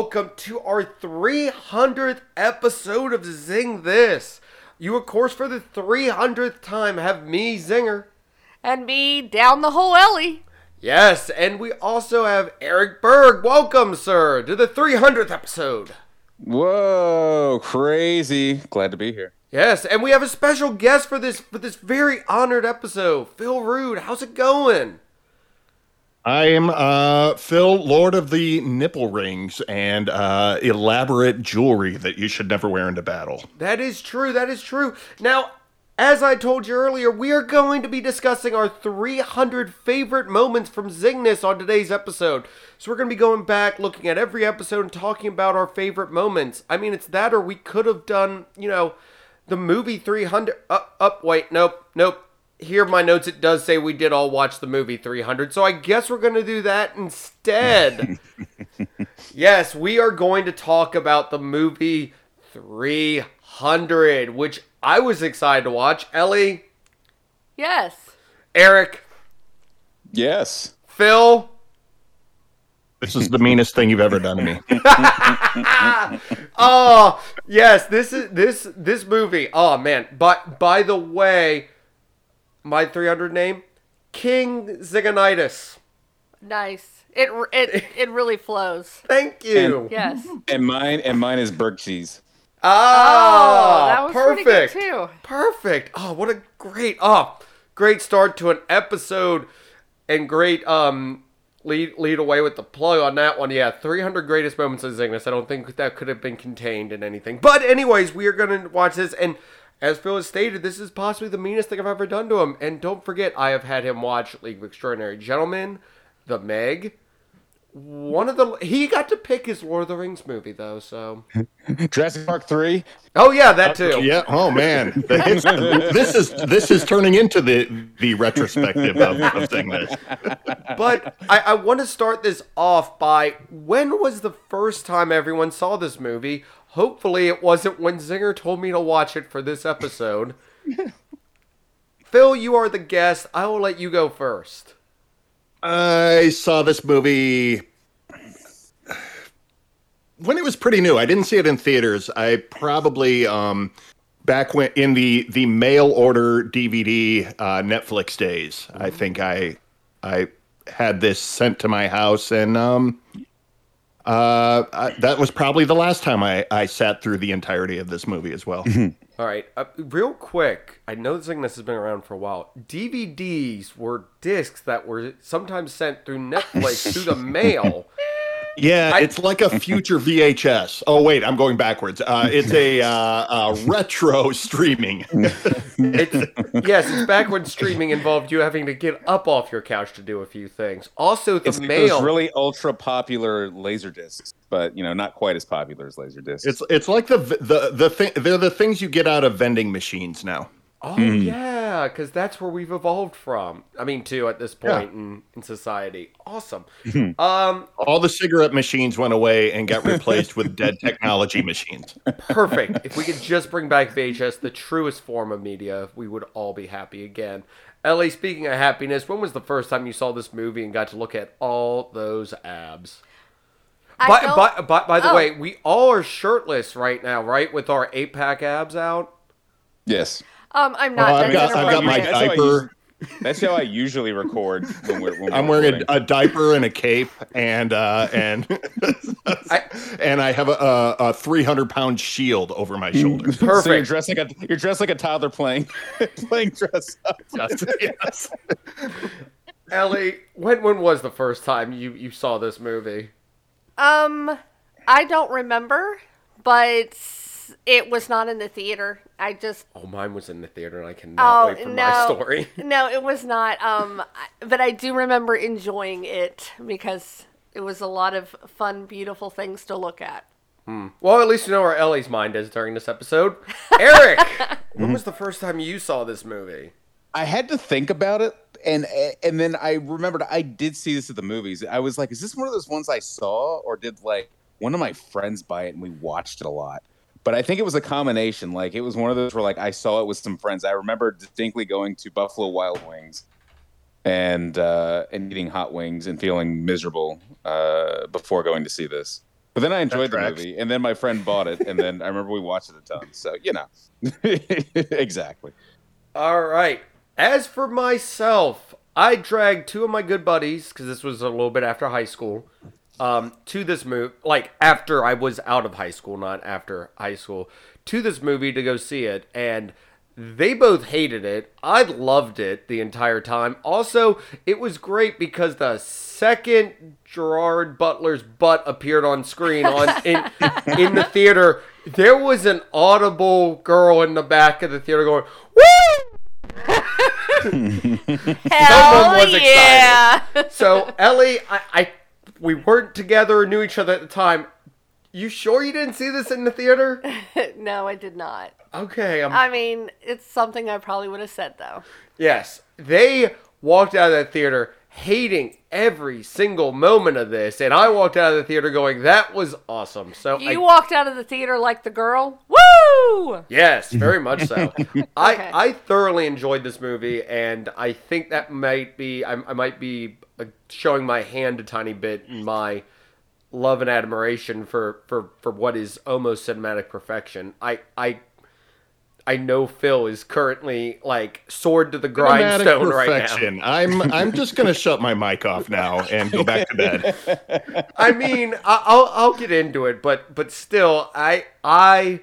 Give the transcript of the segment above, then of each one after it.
and welcome to our 300th episode of Zing This. You, of course, for the 300th time have me, Zinger. And me down the hole, Ellie. Yes, and we also have Eric Berg. Welcome, sir, to the 300th episode. Whoa, crazy. Glad to be here. Yes, and we have a special guest for this for this very honored episode. Phil Rude, how's it going? I am uh, Phil, Lord of the Nipple Rings and uh, elaborate jewelry that you should never wear into battle. That is true. That is true. Now, as I told you earlier, we are going to be discussing our 300 favorite moments from Zingness on today's episode. So we're going to be going back, looking at every episode, and talking about our favorite moments. I mean, it's that, or we could have done, you know, the movie 300. Up, up, wait, nope, nope. Here, my notes, it does say we did all watch the movie 300. So I guess we're going to do that instead. yes, we are going to talk about the movie 300, which I was excited to watch. Ellie, Yes. Eric, Yes. Phil. This is the meanest thing you've ever done to me. Oh, yes, this is this this movie. Oh man. But by the way, my 300 name, King Ziganitis. Nice. It it it really flows. Thank you. Yes. And mine and mine is Berg cheese. Ah, oh, that was perfect. pretty good too. Perfect. Oh, what a great oh, great start to an episode and great um lead lead away with the plug on that one. Yeah, 300 greatest moments of Zingness. I don't think that could have been contained in anything. But anyways, we are going to watch this and as Phil has stated, this is possibly the meanest thing I've ever done to him. And don't forget, I have had him watch League of Extraordinary Gentlemen, The Meg. One of the he got to pick his Lord of the Rings movie though, so Jurassic Park 3. oh yeah, that uh, too. yeah. Oh man, this is this is turning into the the retrospective of, of thing this. But I, I want to start this off by when was the first time everyone saw this movie? Hopefully, it wasn't when Zinger told me to watch it for this episode. Phil, you are the guest. I will let you go first. I saw this movie when it was pretty new. I didn't see it in theaters. I probably um, back when in the the mail order DVD uh, Netflix days. I think I I had this sent to my house, and um, uh, I, that was probably the last time I I sat through the entirety of this movie as well. All right, uh, real quick. I know Zingness has been around for a while. DVDs were discs that were sometimes sent through Netflix through the mail. Yeah, I- it's like a future VHS. Oh wait, I'm going backwards. Uh, it's a uh, uh, retro streaming. It's yes, it's back when streaming involved you having to get up off your couch to do a few things. Also, the It's mail. those really ultra popular laser discs, but you know, not quite as popular as laser discs. It's it's like the the the thing. They're the things you get out of vending machines now. Oh Hmm. yeah, because that's where we've evolved from. I mean, too at this point in, in society. Awesome. um, All the cigarette machines went away and got replaced with dead technology machines. perfect. if we could just bring back VHS, the truest form of media, we would all be happy again. Ellie, speaking of happiness, when was the first time you saw this movie and got to look at all those abs? By, don't- by, by, by the Oh. way, we all are shirtless right now, right? With our eight pack abs out. yes. Um, I'm not. Oh, I've got- I've got my inappropriate. That's how I diaper. That's how I usually record when we're. When I'm we're wearing a, recording. a diaper and a cape, and uh, and I- and I have a, a, a 300 pound shield over my shoulders. So you're dressed like a you're dressed like a toddler playing playing dress up. yes. Ellie, when when was the first time you, you saw this movie? Um, I don't remember, but it was not in the theater. I just Oh, mine was in the theater, and I cannot oh wait for no, my story. no, it was not. Um, but I do remember enjoying it because it was a lot of fun, beautiful things to look at. Well, at least you know where Ellie's mind is during this episode. Eric, when was the first time you saw this movie? I had to think about it, and and then I remembered I did see this at the movies. I was like, is this one of those ones I saw, or did like one of my friends buy it and we watched it a lot? But I think it was a combination. Like it was one of those where like I saw it with some friends. I remember distinctly going to Buffalo Wild Wings and uh, and eating hot wings and feeling miserable uh, before going to see this. But then I enjoyed the movie, and then my friend bought it, and then I remember we watched it a ton. So you know, exactly. All right. As for myself, I dragged two of my good buddies because this was a little bit after high school. Um, to this movie, like after I was out of high school, not after high school, to this movie to go see it, and they both hated it. I loved it the entire time. Also, it was great because the second Gerard Butler's butt appeared on screen on in in the theater, there was an audible girl in the back of the theater going, "Woo!" Hell was excited. So Ellie, I, I, we weren't together, or knew each other at the time. You sure you didn't see this in the theater? no, I did not. Okay, I'm I mean, it's something I probably would have said though. Yes, they walked out of that theater hating every single moment of this, and I walked out of the theater going, "That was awesome." So You I, walked out of the theater like the girl. Woo! yes, very much so. I Okay. I thoroughly enjoyed this movie, and I think that might be I, I might be uh, showing my hand a tiny bit in my love and admiration for for for what is almost cinematic perfection. I I. I know Phil is currently like sword to the grindstone right now. perfection. I'm I'm just gonna shut my mic off now and go back to bed. I mean, I- I'll I'll get into it, but but still, I I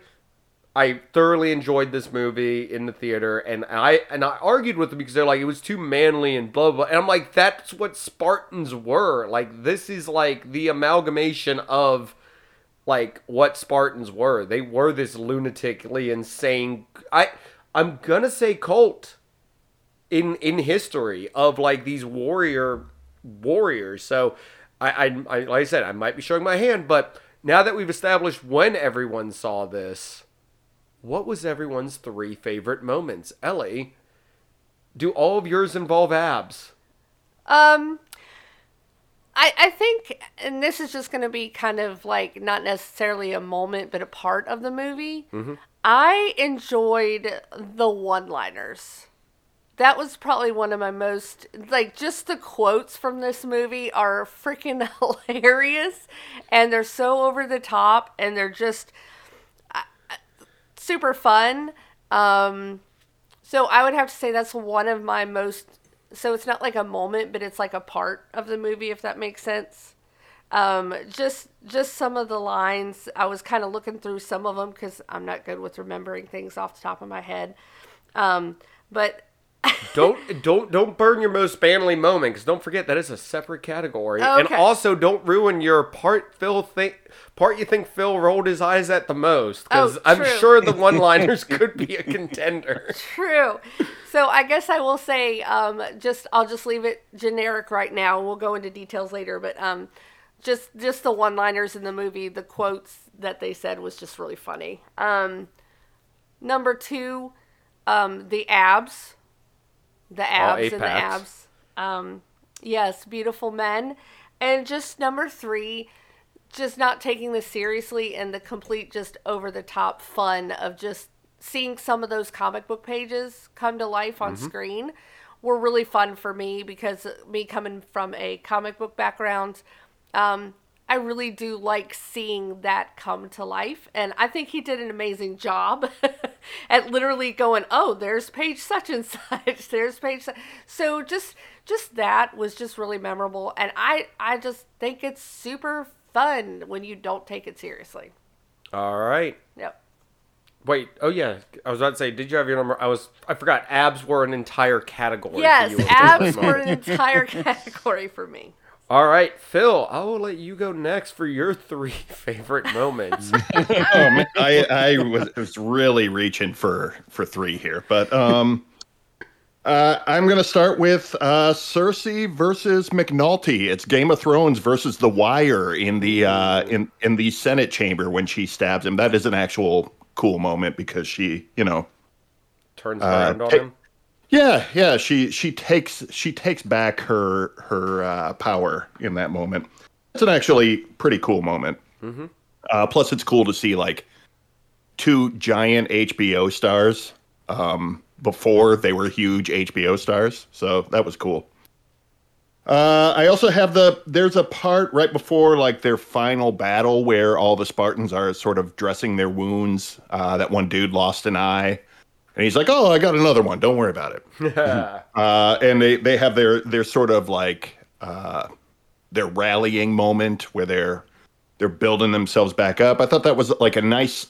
I thoroughly enjoyed this movie in the theater, and I and I argued with them because they're like it was too manly and blah blah, and I'm like that's what Spartans were. Like this is like the amalgamation of like what Spartans were. They were this lunatically insane. I I'm gonna say cult in in history of like these warrior warriors. So I, I, I like I said I might be showing my hand, but now that we've established when everyone saw this, what was everyone's three favorite moments? Ellie, do all of yours involve abs? Um, I I think, and this is just going to be kind of like not necessarily a moment, but a part of the movie. I enjoyed the one-liners. That was probably one of my most like just the quotes from this movie are freaking hilarious, and they're so over the top, and they're just uh, super fun. Um, so I would have to say that's one of my most. So it's not like a moment, but it's like a part of the movie, if that makes sense. Um, just just some of the lines. I was kind of looking through some of them because I'm not good with remembering things off the top of my head. Um, but Don't don't don't burn your most manly moment because don't forget that is a separate category, and Okay. also don't ruin your part. Phil think part you think Phil rolled his eyes at the most because Oh, I'm sure the one-liners could be a contender. True. So I guess I will say, um, just I'll just leave it generic right now. We'll go into details later, but um, just just the one-liners in the movie, the quotes that they said was just really funny. Um, number two, um, the abs, the abs and the abs. Um, yes, beautiful men, and just number three, just not taking this seriously and the complete just over the top fun of just seeing some of those comic book pages come to life on screen were really fun for me because me coming from a comic book background um, I really do like seeing that come to life, and I think he did an amazing job at literally going, "Oh, there's page such and such, there's page." Such. So just just that was just really memorable, and I I just think it's super fun when you don't take it seriously. All right. Yep. Wait. Oh yeah. I was about to say, did you have your number? I was. I forgot. Abs were an entire category. for Yes, abs were an entire category for me. All right, Phil. I will let you go next for your three favorite moments. oh, man, I, I was, was really reaching for for three here, but um, uh, I'm going to start with uh, Cersei versus McNulty. It's Game of Thrones versus The Wire in the uh, in in the Senate chamber when she stabs him. That is an actual cool moment because she, you know, Turns Uh, around on take- him. Yeah, yeah, she she takes she takes back her her uh, power in that moment. It's an actually pretty cool moment. Mm-hmm. Uh, plus, it's cool to see like two giant HBO stars um, before they were huge HBO stars. So that was cool. Uh, I also have the there's a part right before like their final battle where all the Spartans are sort of dressing their wounds. Uh, that one dude lost an eye, and he's like, "Oh, I got another one. Don't worry about it." uh, and they they have their their sort of like uh, their rallying moment where they're they're building themselves back up. I thought that was like a nice.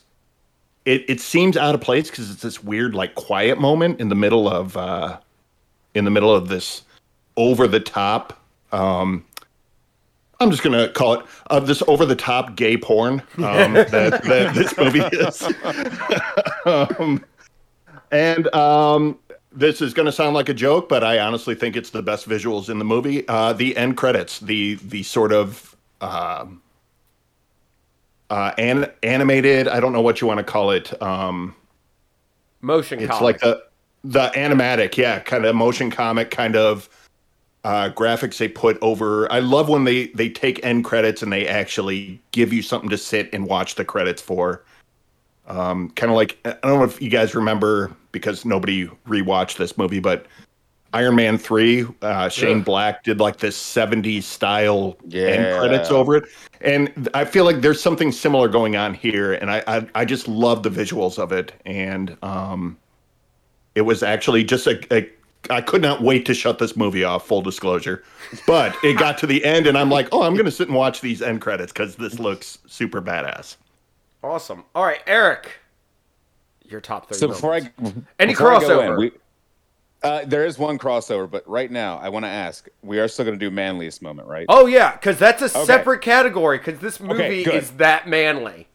It it seems out of place because it's this weird like quiet moment in the middle of uh, in the middle of this over the top. Um, I'm just gonna call it uh, this over the top gay porn um, that, that this movie is. um, and um, this is gonna sound like a joke, but I honestly think it's the best visuals in the movie. Uh, the end credits, the the sort of um, uh, an, animated. I don't know what you want to call it. Um, Motion it's comic. like the the animatic, yeah, kind of motion comic kind of uh, graphics they put over. I love when they they take end credits and they actually give you something to sit and watch the credits for. Um, kind of like I don't know if you guys remember because nobody rewatched this movie, but Iron Man three, uh, Shane Ugh. Black did like this '70s style end credits over it, and I feel like there's something similar going on here, and I I, I just love the visuals of it, and um, it was actually just a, a I could not wait to shut this movie off. Full disclosure, but it got to the end, and I'm like, oh, I'm gonna sit and watch these end credits because this looks super badass. Awesome. All right, Eric, your top three. So before I. Any before I in, crossover? we- uh, there is one crossover, but right now I want to ask: We are still going to do manliest moment, right? Oh yeah, because that's a separate category. Because this movie good. is that manly.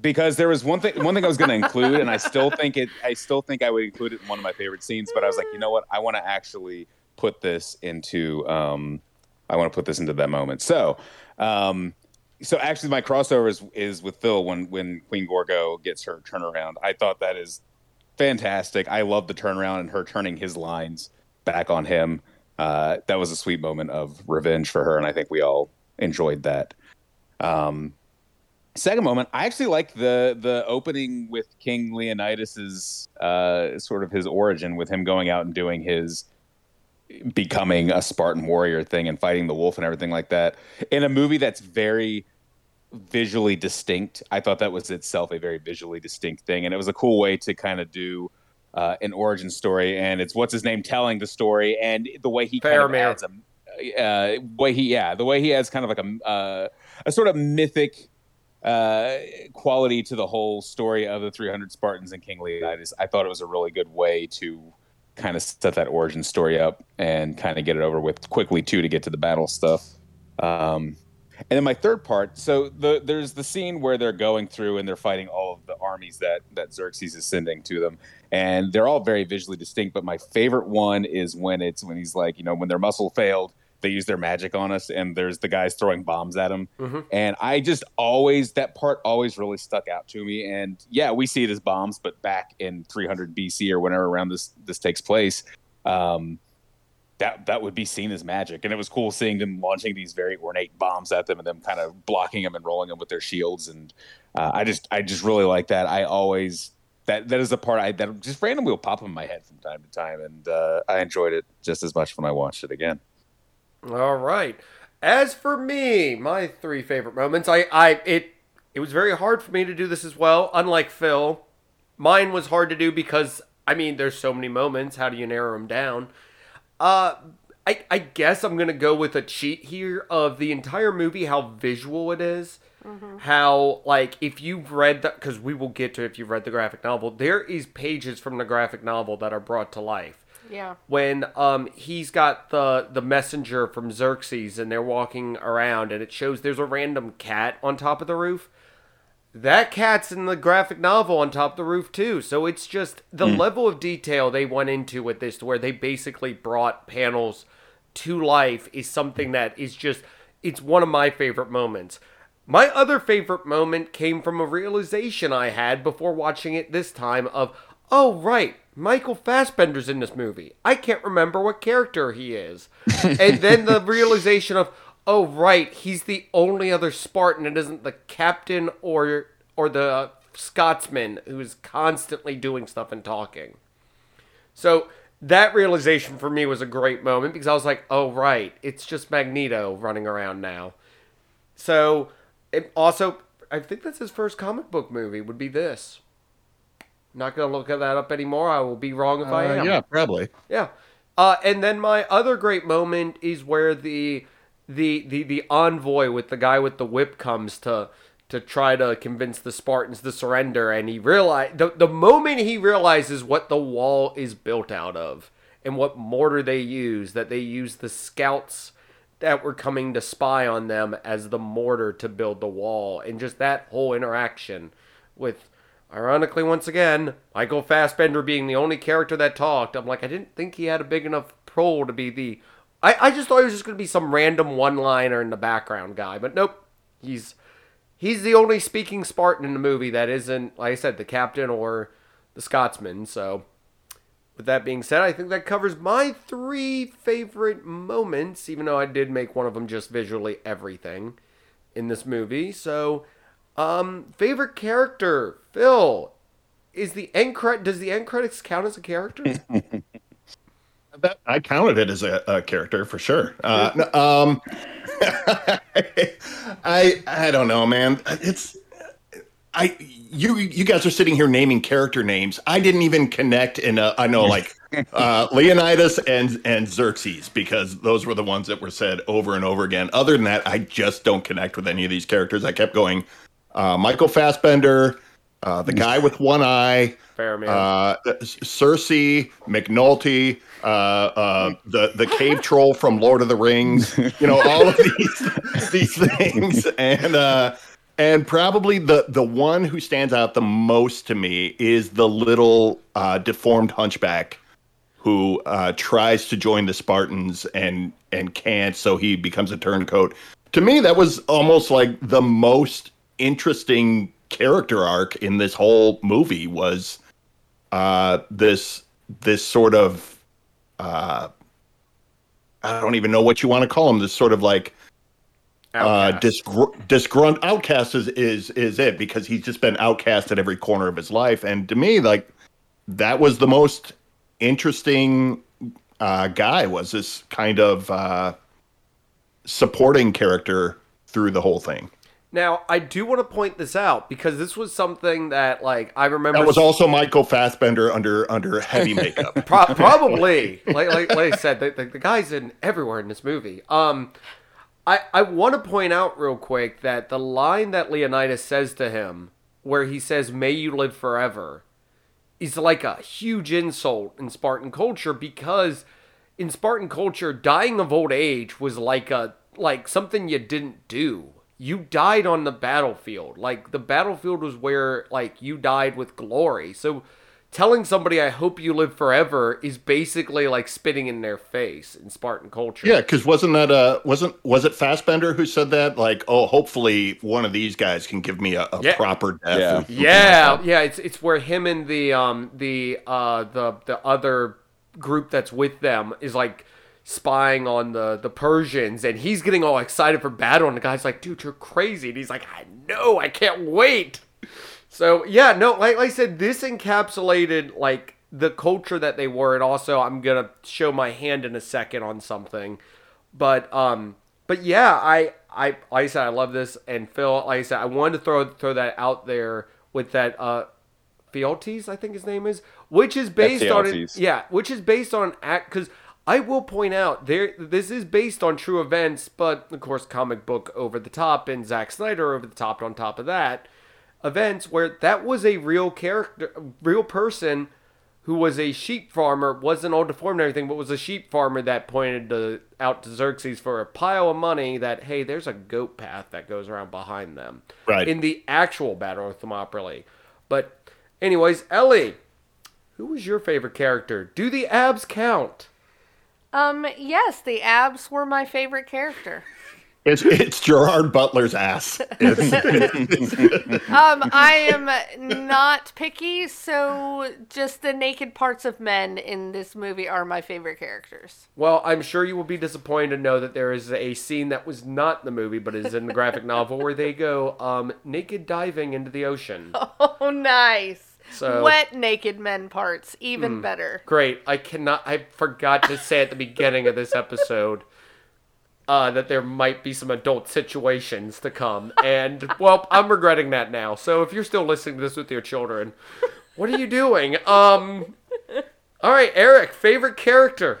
because there was one thing one thing I was going to include, and I still think it. I still think I would include it in one of my favorite scenes. But I was like, you know what? I want to actually put this into. Um, I want to put this into that moment. So, um, so actually, my crossover is, is with Phil when when Queen Gorgo gets her turnaround. I thought that is fantastic. I love the turnaround and her turning his lines back on him. Uh, that was a sweet moment of revenge for her, and I think we all enjoyed that. Um, second moment, I actually like the the opening with King Leonidas's uh, sort of his origin with him going out and doing his becoming a Spartan warrior thing and fighting the wolf and everything like that in a movie that's very visually distinct. I thought that was itself a very visually distinct thing, and it was a cool way to kind of do uh, an origin story. And it's what's his name telling the story, and the way he kind of adds a uh, way he yeah the way he has kind of like a uh, a sort of mythic uh, quality to the whole story of the 300 Spartans and King Leonidas. I thought it was a really good way to kind of set that origin story up and kind of get it over with quickly too to get to the battle stuff. Um, and then my third part, so the, there's the scene where they're going through and they're fighting all of the armies that that Xerxes is sending to them, and they're all very visually distinct. But my favorite one is when it's when he's like, you know, when their muscle failed, they use their magic on us, and there's the guys throwing bombs at them, Mhm. and I just always that part always really stuck out to me. And yeah, we see it as bombs, but back in 300 BC or whenever around this this takes place, um, that that would be seen as magic. And it was cool seeing them launching these very ornate bombs at them and them kind of blocking them and rolling them with their shields. And uh, I just I just really like that. I always that that is the part I that just randomly will pop in my head from time to time, and uh, I enjoyed it just as much when I watched it again. All right. As for me, my three favorite moments, I, I, it, it was very hard for me to do this as well. Unlike Phil, mine was hard to do because I mean, there's so many moments. How do you narrow them down? Uh, I, I guess I'm gonna go with a cheat here of the entire movie, how visual it is. How like if you've read that, because we will get to if you've read the graphic novel, there is pages from the graphic novel that are brought to life Yeah. when um he's got the the messenger from Xerxes and they're walking around and it shows there's a random cat on top of the roof. That cat's in the graphic novel on top of the roof too. So it's just the level of detail they went into with this to where they basically brought panels to life is something that is just it's one of my favorite moments. My other favorite moment came from a realization I had before watching it this time of, oh right, Michael Fassbender's in this movie. I can't remember what character he is. and then the realization of, oh right, he's the only other Spartan and isn't the captain or or the Scotsman who's constantly doing stuff and talking. So that realization for me was a great moment because I was like, oh right, it's just Magneto running around now. So, it also, I think that's his first comic book movie. Would be this. Not gonna look at that up anymore. I will be wrong if I Uh, am. yeah, probably. Yeah. Uh, and then my other great moment is where the the the the envoy with the guy with the whip comes to to try to convince the Spartans to surrender, and he realize the the moment he realizes what the wall is built out of and what mortar they use, that they use the scouts that were coming to spy on them as the mortar to build the wall, and just that whole interaction with Ironically, once again, Michael Fassbender being the only character that talked, I'm like, I didn't think he had a big enough role to be the. I, I just thought he was just going to be some random one liner in the background guy, but nope. He's he's the only speaking Spartan in the movie that isn't, like I said, the captain or the Scotsman. So, with that being said, I think that covers my three favorite moments, even though I did make one of them just visually everything in this movie. So, um, favorite character, Phil. Is the end credit? Does the end credits count as a character? That, I counted it as a, a character for sure. Uh, n- um, I I don't know, man. It's I you you guys are sitting here naming character names. I didn't even connect in a, I know like uh, Leonidas and and Xerxes because those were the ones that were said over and over again. Other than that, I just don't connect with any of these characters. I kept going. Uh, Michael Fassbender, uh, the guy with one eye, uh, Cersei, McNulty, uh, uh, the the cave troll from Lord of the Rings. You know all of these these things, and uh, and probably the the one who stands out the most to me is the little uh, deformed hunchback who uh, tries to join the Spartans and and can't, so he becomes a turncoat. To me, that was almost like the most interesting character arc in this whole movie was uh, this this sort of uh, I don't even know what you want to call him. This sort of like uh, Outcast. disgr- disgrunt outcast is, is is it because he's just been outcast at every corner of his life. And to me, like that was the most interesting uh, guy. Was this kind of uh, supporting character through the whole thing? Now, I do want to point this out because this was something that, like, I remember. That was also Michael Fassbender under under heavy makeup. Pro- probably, like, like like I said, the, the, the guy's in everywhere in this movie. Um, I I want to point out real quick that the line that Leonidas says to him, where he says "May you live forever," is like a huge insult in Spartan culture because in Spartan culture, dying of old age was like a like something you didn't do. You died on the battlefield. Like the battlefield was where like you died with glory. So telling somebody I hope you live forever is basically like spitting in their face in Spartan culture. Yeah, because wasn't that uh wasn't was it Fassbender who said that? Like, oh, hopefully one of these guys can give me a, a Yeah. proper death. Yeah. and- Yeah, yeah, it's it's where him and the um the uh the the other group that's with them is like spying on the the Persians and he's getting all excited for battle and the guy's like, dude, you're crazy. And he's like, I know, I can't wait. So yeah, no, like, like I said, this encapsulated like the culture that they were, and also I'm gonna show my hand in a second on something, but um, but yeah, I I like I said I love this, and Phil, like I said, I wanted to throw throw that out there with that uh, Ephialtes, I think his name is, which is based on yeah, which is based on act because. I will point out there this is based on true events, but of course comic book over the top and Zack Snyder over the top on top of that events where that was a real character, real person who was a sheep farmer, wasn't all deformed and everything, but was a sheep farmer that pointed to, out to Xerxes for a pile of money that, hey, there's a goat path that goes around behind them. Right. In the actual Battle of Thermopylae. But, anyways, Ellie, who was your favorite character? Do the abs count? Um, yes, the abs were my favorite character. It's it's Gerard Butler's ass. It's- Um, I am not picky, so just the naked parts of men in this movie are my favorite characters. Well, I'm sure you will be disappointed to know that there is a scene that was not in the movie, but is in the graphic novel, where they go um, naked diving into the ocean. Oh, nice. So Wet naked men parts, even better. great. I cannot. I forgot to say at the beginning of this episode uh, that there might be some adult situations to come, and well, I'm regretting that now. So if you're still listening to this with your children, what are you doing? Um. All right, Eric, favorite character.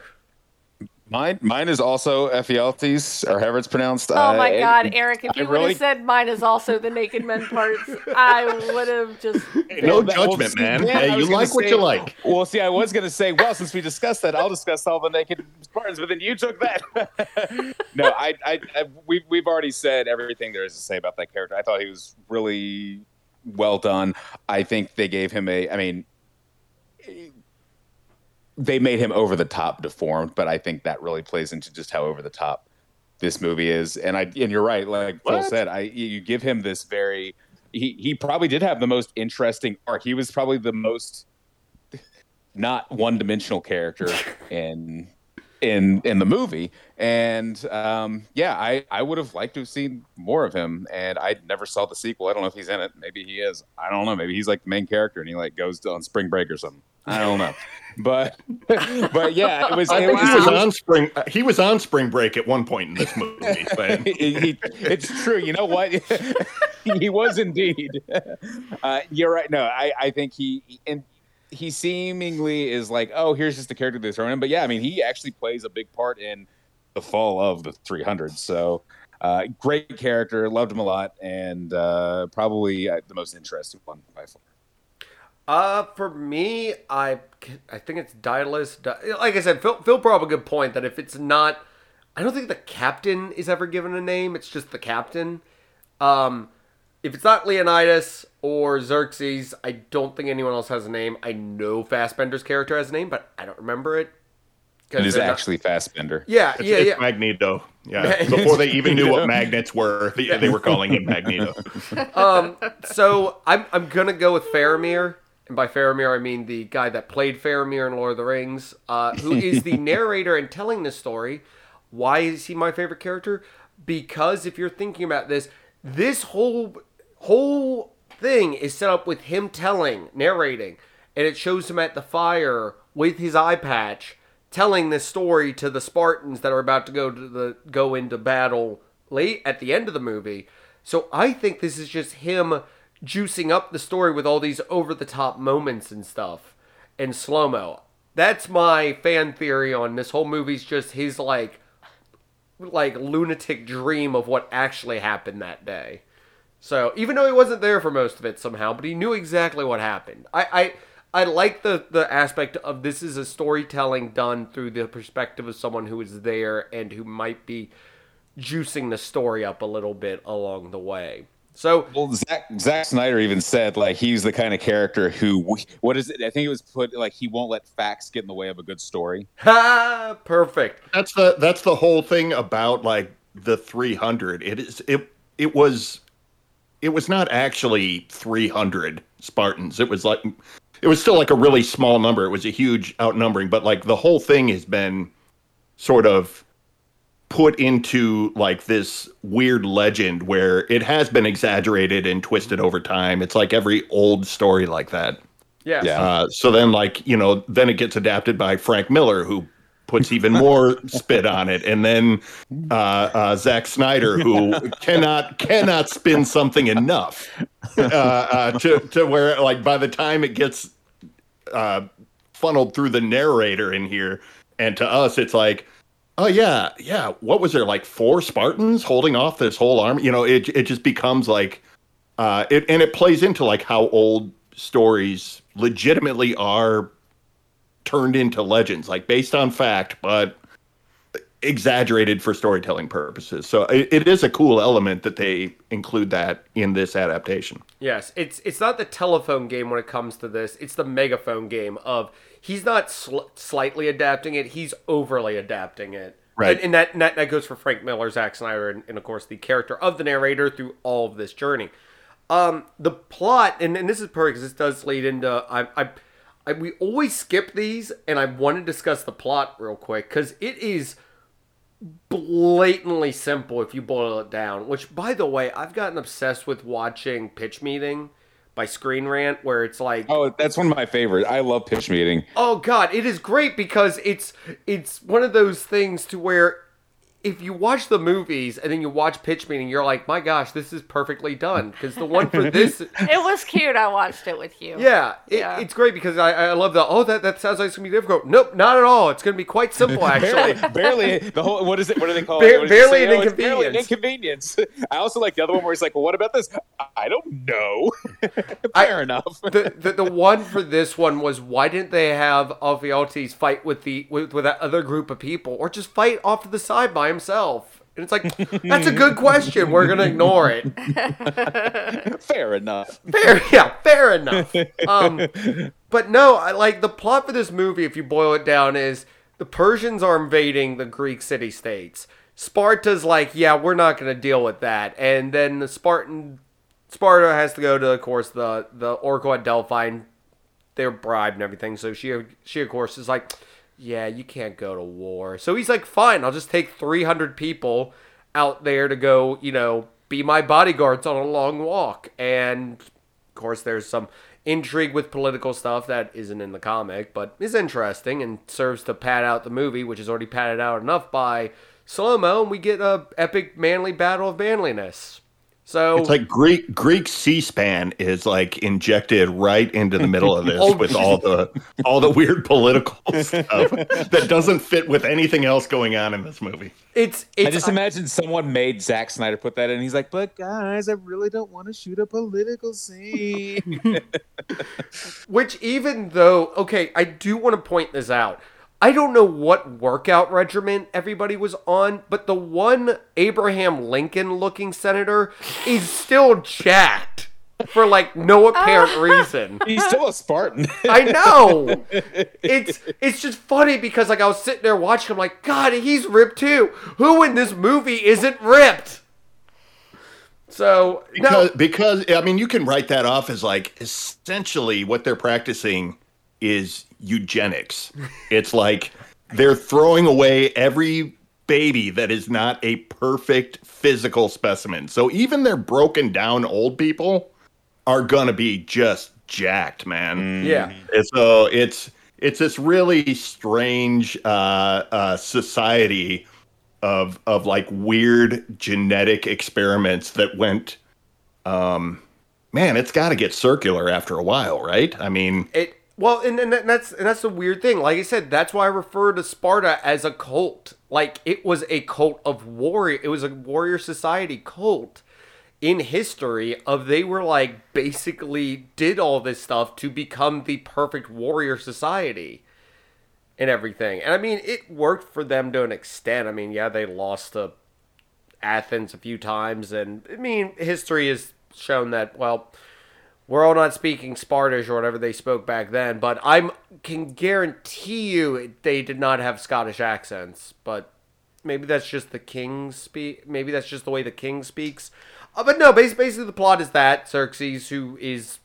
Mine, mine is also Ephialtes, or however it's pronounced. Oh my Uh, God, Eric! If I you would really- have said mine is also the naked men parts, I would have just. Hey, no Well, that- well, judgment, man. hey, you was gonna like what say- you like. Well, see, I was gonna say, well, since we discussed that, I'll discuss all the naked Spartans, but then you took that. no, I, I, I, we've we've already said everything there is to say about that character. I thought he was really well done. I think they gave him a. I mean, they made him over the top deformed, but I think that really plays into just how over the top this movie is. And I and you're right, like Phil said, I you give him this very. He he probably did have the most interesting arc. He was probably the most not one dimensional character in in in the movie. And um yeah i i would have liked to have seen more of him and i never saw the sequel. I don't know if he's in it. Maybe he is. I don't know. Maybe he's like the main character and he like goes on spring break or something. I don't know but but yeah it was I it think was, he was on spring. uh, He was on spring break at one point in this movie. But he, it's true. You know what? he was indeed. Uh, you're right. No, I, I think he and he seemingly is like, oh, here's just the character they're throwing in. But yeah, I mean, he actually plays a big part in the fall of the 300. So uh, great character. Loved him a lot, and uh, probably uh, the most interesting one by far. Uh, for me, I I think it's Daedalus. Like I said, Phil, Phil brought up a good point that if it's not, I don't think the captain is ever given a name. It's just the captain. Um, if it's not Leonidas or Xerxes, I don't think anyone else has a name. I know Fassbender's character has a name, but I don't remember it. It is they're not- actually Fassbender. yeah, it's, yeah, it's yeah. Magneto. Yeah. Before they even knew what magnets were, they, they were calling him Magneto. um, so I'm I'm gonna go with Faramir, and by Faramir I mean the guy that played Faramir in Lord of the Rings, uh, who is the narrator and telling this story. Why is he my favorite character? Because if you're thinking about this, this whole whole thing is set up with him telling, narrating, and it shows him at the fire with his eye patch, telling this story to the Spartans that are about to go to the go into battle late at the end of the movie. So I think this is just him juicing up the story with all these over the top moments and stuff and slow mo. That's my fan theory on this whole movie's just his like like lunatic dream of what actually happened that day. So even though he wasn't there for most of it somehow, but he knew exactly what happened. I I, I like the the aspect of this is a storytelling done through the perspective of someone who is there and who might be juicing the story up a little bit along the way. So Well, Zach, Zack Snyder even said like he's the kind of character who what is it? I think it was put like he won't let facts get in the way of a good story. ha perfect. That's the that's the whole thing about like the 300. It is it it was it was not actually 300 Spartans. It was like it was still like a really small number. It was a huge outnumbering, but like the whole thing has been sort of put into like this weird legend where it has been exaggerated and twisted over time. It's like every old story like that. Yes. Yeah. Uh, so then, like you know, then it gets adapted by Frank Miller, who puts even more spit on it, and then uh, uh, Zack Snyder, who cannot cannot spin something enough uh, uh, to to where like by the time it gets uh, funneled through the narrator in here, and to us, it's like. Oh yeah, yeah. What was there like four Spartans holding off this whole army? You know, it it just becomes like, uh, it and it plays into like how old stories legitimately are turned into legends, like based on fact, but exaggerated for storytelling purposes. So it, it is a cool element that they include that in this adaptation. Yes, it's it's not the telephone game when it comes to this. It's the megaphone game of he's not sl- slightly adapting it; he's overly adapting it. Right. and, and that, and that that goes for Frank Miller, Zack Snyder, and, and of course the character of the narrator through all of this journey. Um, the plot, and, and this is perfect because this does lead into I, I, I we always skip these, and I want to discuss the plot real quick because it is blatantly simple if you boil it down. Which, by the way, I've gotten obsessed with watching Pitch Meeting by Screen Rant, where it's like, Oh, that's one of my favorites. I love pitch meeting. Oh god, it is great because it's it's one of those things to where if you watch the movies and then you watch pitch meeting, you're like, my gosh, this is perfectly done. Because the one for this, It was cute. I watched it with you. yeah, it, Yeah. it's great because I, I love the oh that that sounds like it's gonna be difficult. Nope, not at all. It's gonna be quite simple actually. barely, barely the whole. What is it? What do they call it? What does it barely say? an Oh, it's barely an inconvenience. inconvenience. I also like the other one where he's like, "Well, what about this? I don't know." Fair enough. the, the the one for this one was why didn't they have Alfiotes fight with the with, with that other group of people or just fight off to the side by himself? And it's like that's a good question. We're gonna ignore it. Fair enough. Fair, yeah, fair enough. Um, but no, I like the plot for this movie. If you boil it down, is the Persians are invading the Greek city states. Sparta's like, yeah, we're not going to deal with that, and then the Spartan Sparta has to go to, of course, the the Oracle at Delphi. And they're bribed and everything, so she she of course is like, yeah, you can't go to war. So he's like, fine, I'll just take three hundred people out there to go, you know, be my bodyguards on a long walk. And of course, there's some intrigue with political stuff that isn't in the comic, but is interesting and serves to pad out the movie, which is already padded out enough by slow mo, and we get a epic manly battle of manliness. So It's like Greek Greek C-SPAN is like injected right into the middle of this with all the all the weird political stuff that doesn't fit with anything else going on in this movie. it's it's I just imagine someone made Zack Snyder put that in. He's like, "But guys, I really don't want to shoot a political scene." Which, even though, okay, I do want to point this out. I don't know what workout regimen everybody was on, but the one Abraham Lincoln looking senator is still jacked for like no apparent reason. He's still a Spartan. I know. It's it's just funny because like I was sitting there watching, I'm like, God, he's ripped too. Who in this movie isn't ripped? So no, Because, because I mean, you can write that off as like essentially what they're practicing is eugenics. It's like they're throwing away every baby that is not a perfect physical specimen. So even their broken down old people are gonna be just jacked, man. yeah. And so it's it's this really strange uh, uh, society of of like weird genetic experiments that went. Um, man, it's got to get circular after a while, right? I mean, It well, and, and that's and that's the weird thing. Like I said, that's why I refer to Sparta as a cult. Like it was a cult of warrior. It was a warrior society cult in history of they were like basically did all this stuff to become the perfect warrior society and everything. And I mean, it worked for them to an extent. I mean, yeah, they lost to Athens a few times, and I mean, history has shown that well we're all not speaking Spartish or whatever they spoke back then, but I can guarantee you they did not have Scottish accents. But maybe that's just the king speak. Maybe that's just the way the king speaks. Uh, but no, basically, basically the plot is that Xerxes, who is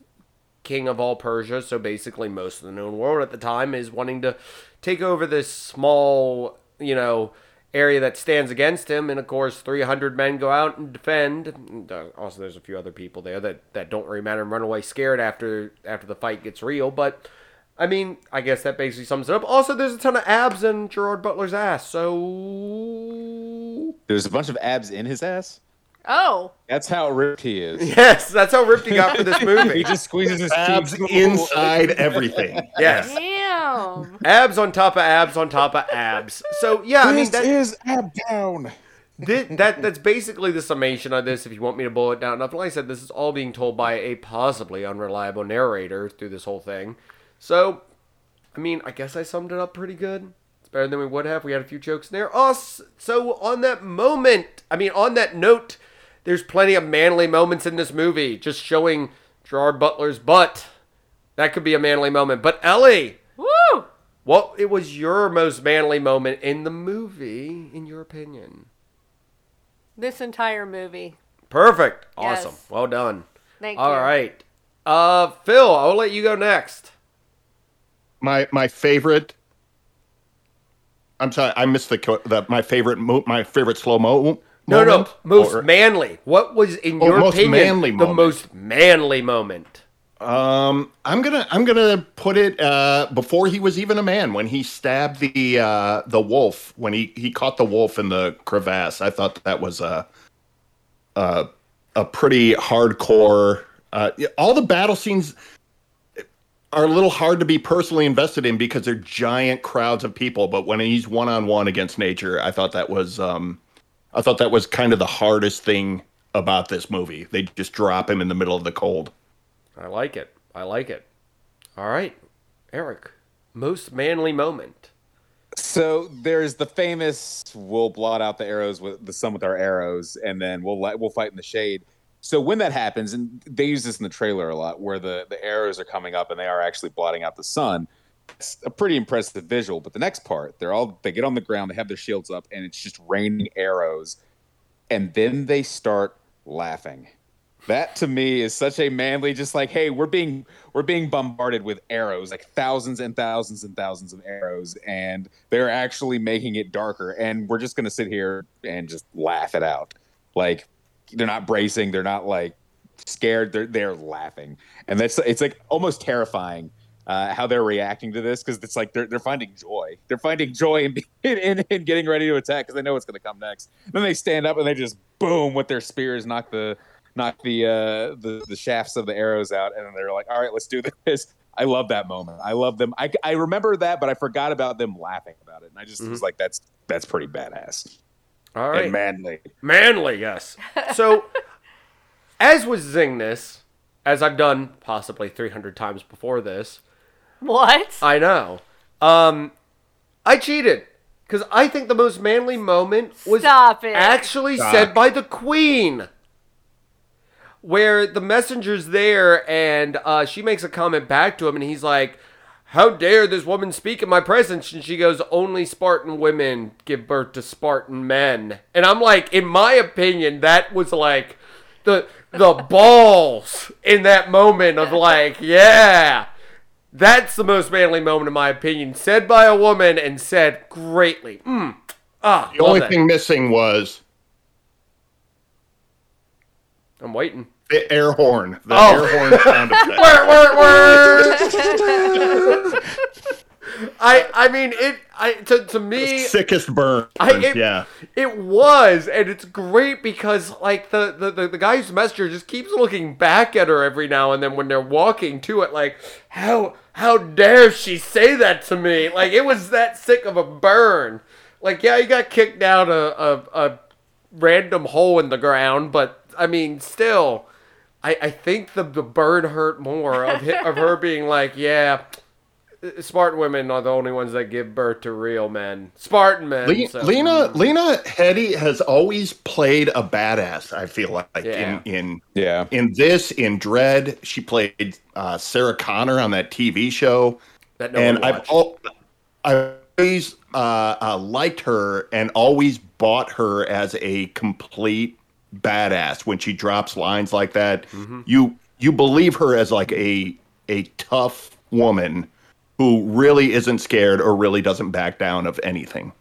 king of all Persia, so basically most of the known world at the time, is wanting to take over this small, you know, area that stands against him. And of course, 300 men go out and defend. And, uh, also, there's a few other people there that, that don't really matter and run away scared after after the fight gets real. But I mean, I guess that basically sums it up. Also, there's a ton of abs in Gerard Butler's ass. So There's a bunch of abs in his ass. Oh, That's how ripped he is. yes, that's how ripped he got for this movie. He just squeezes his abs inside everything. Yes. Damn. abs on top of abs on top of abs. So yeah, I mean This that, is ab down. thi- that that's basically the summation of this. If you want me to boil it down enough, like I said, this is all being told by a possibly unreliable narrator through this whole thing. So, I mean, I guess I summed it up pretty good. It's better than we would have. We had a few jokes in there. Oh, so on that moment, I mean, on that note, there's plenty of manly moments in this movie, just showing Gerard Butler's butt. That could be a manly moment. But Ellie, Woo! What it was your most manly moment in the movie, in your opinion? This entire movie. Perfect. Yes. Awesome. Well done. Thank All you. right. Uh, Phil, I'll let you go next. My my favorite. I'm sorry, I missed the co- the my favorite mo- my favorite slow mo. No, no, most Or- manly. What was, in Oh, your most opinion, manly the moment. most manly moment? Um, I'm gonna I'm gonna put it uh, before he was even a man when he stabbed the uh, the wolf when he he caught the wolf in the crevasse. I thought that was a a, a pretty hardcore. Uh, all the battle scenes are a little hard to be personally invested in because they're giant crowds of people. But when he's one on one against nature, I thought that was um, I thought that was kind of the hardest thing about this movie. They just drop him in the middle of the cold. I like it. I like it. All right, Eric, most manly moment. So there's the famous we'll blot out the arrows with the sun with our arrows, and then we'll let we'll fight in the shade. So when that happens, and they use this in the trailer a lot, where the the arrows are coming up and they are actually blotting out the sun. It's a pretty impressive visual. But the next part, they're all they get on the ground, they have their shields up, and it's just raining arrows, and then they start laughing. That to me is such a manly, just like, hey, we're being we're being bombarded with arrows, like thousands and thousands and thousands of arrows, and they're actually making it darker, and we're just gonna sit here and just laugh it out. Like they're not bracing, they're not like scared, they're they're laughing, and that's it's like almost terrifying. Uh, how they're reacting to this because it's like they're, they're finding joy. They're finding joy in, in, in getting ready to attack because they know what's going to come next. And Then they stand up and they just boom with their spears knock the knock the uh, the the shafts of the arrows out, and then they're like, "All right, let's do this." I love that moment. I love them. I, I remember that, but I forgot about them laughing about it, and I just Mhm. was like, "That's that's pretty badass All right, and manly." manly. Yes. So, as with Zingness, as I've done possibly 300 times before this, What? I know. Um, I cheated because I think the most manly moment was Stop it. actually Stop. said by the Queen, where the messenger's there and uh, she makes a comment back to him, and he's like, "How dare this woman speak in my presence?" And she goes, "Only Spartan women give birth to Spartan men." And I'm like, in my opinion, that was like the the balls in that moment of like, yeah. That's the most manly moment, in my opinion. Said by a woman and said greatly. Mm. Ah, The only that. thing missing was I'm waiting. The air horn. The Oh. air horn sound effect. Word, word, word. I I mean it. I to to me Sickest burn. I, it, yeah. it was, and it's great because like the, the, the, the guy who's messenger just keeps looking back at her every now and then when they're walking to it, like how how dare she say that to me? Like it was that sick of a burn. Like yeah, you got kicked down a a, a random hole in the ground, but I mean still, I I think the the burn hurt more of hi- of her being like yeah. Spartan women are the only ones that give birth to real men. Spartan men. Le- so- Lena Lena Headey has always played a badass. I feel like Yeah. in in Yeah, in this in Dredd, she played uh, Sarah Connor on that TV show, that no and I've al- I always uh, uh, liked her and always bought her as a complete badass when she drops lines like that. Mm-hmm. You you believe her as like a a tough woman who really isn't scared or really doesn't back down of anything.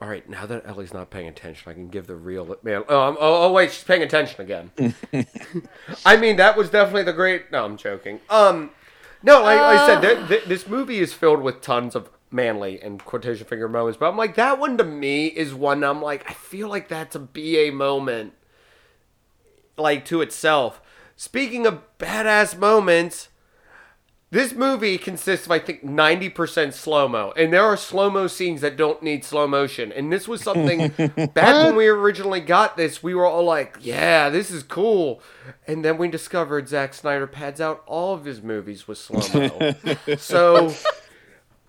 All right, now that Ellie's not paying attention, I can give the real man. Oh, I'm, oh, oh, wait, she's paying attention again. I mean, that was definitely the great. No, I'm joking. Um, no, like, like I said, th- th- this movie is filled with tons of manly and quotation finger moments, but I'm like that one to me is one I'm like I feel like that's a BA moment, like to itself. Speaking of badass moments, this movie consists of, I think, 90% slow mo. And there are slow mo scenes that don't need slow motion. And this was something back when we originally got this, we were all like, yeah, this is cool. And then we discovered Zack Snyder pads out all of his movies with slow mo. so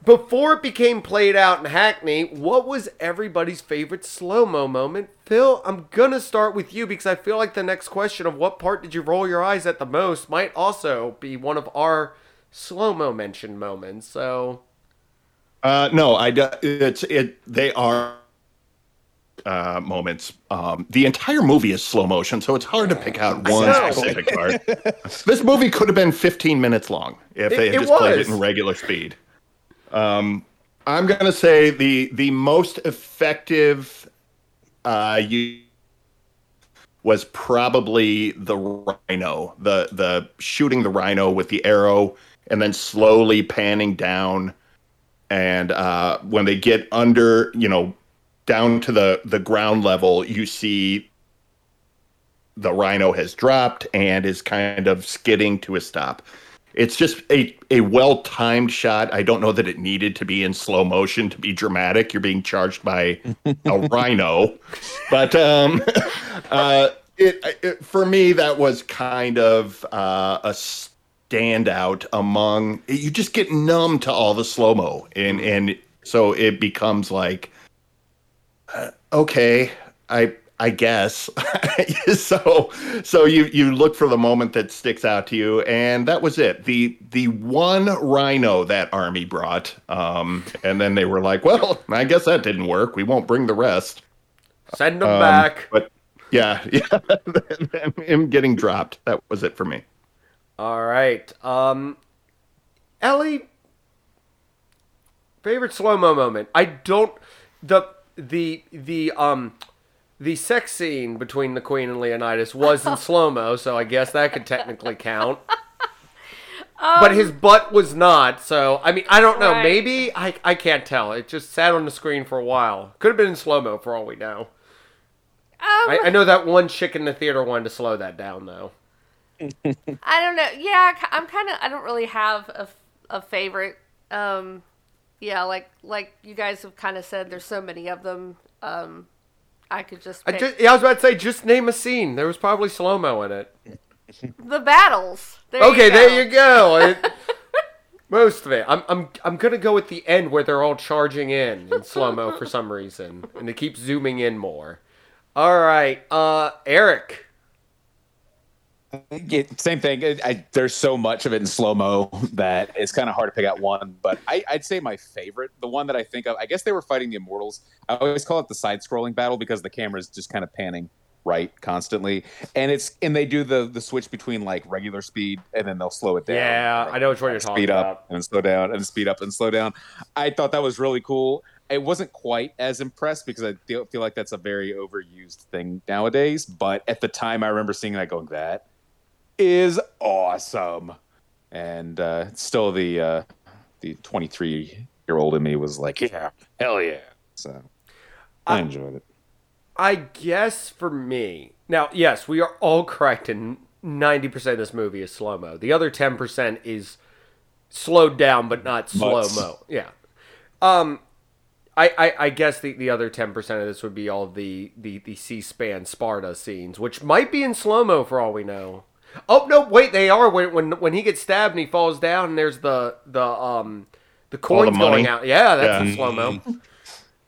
before it became played out in Hackney, what was everybody's favorite slow mo moment? Phil, I'm gonna start with you because I feel like the next question of what part did you roll your eyes at the most might also be one of our slow mo mention moments. So Uh, no, I it's it. They are uh, moments. Um, the entire movie is slow motion, so it's hard to pick out one specific part. this movie could have been 15 minutes long if It- they had just played it in regular speed. Um, I'm gonna say the the most effective uh, you was probably the rhino, the the shooting the rhino with the arrow and then slowly panning down. And uh, when they get under, you know, down to the the ground level, you see the rhino has dropped and is kind of skidding to a stop. It's just a, a well timed shot. I don't know that it needed to be in slow motion to be dramatic. You're being charged by a rhino, but um, uh, it, it, for me that was kind of uh, a standout among. You just get numb to all the slow mo, and and so it becomes like, uh, okay, I I guess. so so you you look for the moment that sticks out to you, and that was it. The the one rhino that army brought, um, and then they were like, "Well, I guess that didn't work. We won't bring the rest." Send them um, back. But yeah, yeah, him getting dropped. That was it for me. All right, um, Ellie. Favorite slow mo moment. I don't the the the um the sex scene between the Queen and Leonidas was in slow mo, so I guess that could technically count. Um, but his butt was not, so I mean, I don't know. Right. Maybe I I can't tell. It just sat on the screen for a while. Could have been in slow mo for all we know. Um, I, I, know that one chick in the theater wanted to slow that down though. I don't know. Yeah, I'm kind of. I don't really have a, a favorite. Um, yeah, like like you guys have kind of said, there's so many of them. Um, I could just. I just yeah, I was about to say, just name a scene. There was probably slow mo in it. the battles. There okay, you there you go. It, most of it. I'm I'm I'm gonna go with the end where they're all charging in in slow mo for some reason, and they keep zooming in more. All right, uh, Eric. Same thing. I, there's so much of it in slow mo that it's kind of hard to pick out one. But I, would say my favorite, the one that I think of, I guess they were fighting the Immortals. I always call it the side-scrolling battle because the camera is just kind of panning right constantly, and it's and they do the the switch between like regular speed and then they'll slow it down. Yeah, right? I know which one you're talking speed about. Speed up and slow down and speed up and slow down. I thought that was really cool. I wasn't quite as impressed because I feel, feel like that's a very overused thing nowadays. But at the time, I remember seeing that going that is awesome. And uh, still, the uh, the 23 year old in me was like, yeah, hell yeah. So I, I enjoyed it. I guess for me, now, yes, we are all correct in 90% of this movie is slow mo. The other 10% is slowed down, but not slow mo. Yeah. Um, I, I, I, guess the, the other 10% of this would be all the, the, the C-SPAN Sparta scenes, which might be in slow-mo for all we know. Oh no! Wait, they are when when when he gets stabbed and he falls down and there's the the um the coins the going out. Yeah, that's yeah. in slow mo.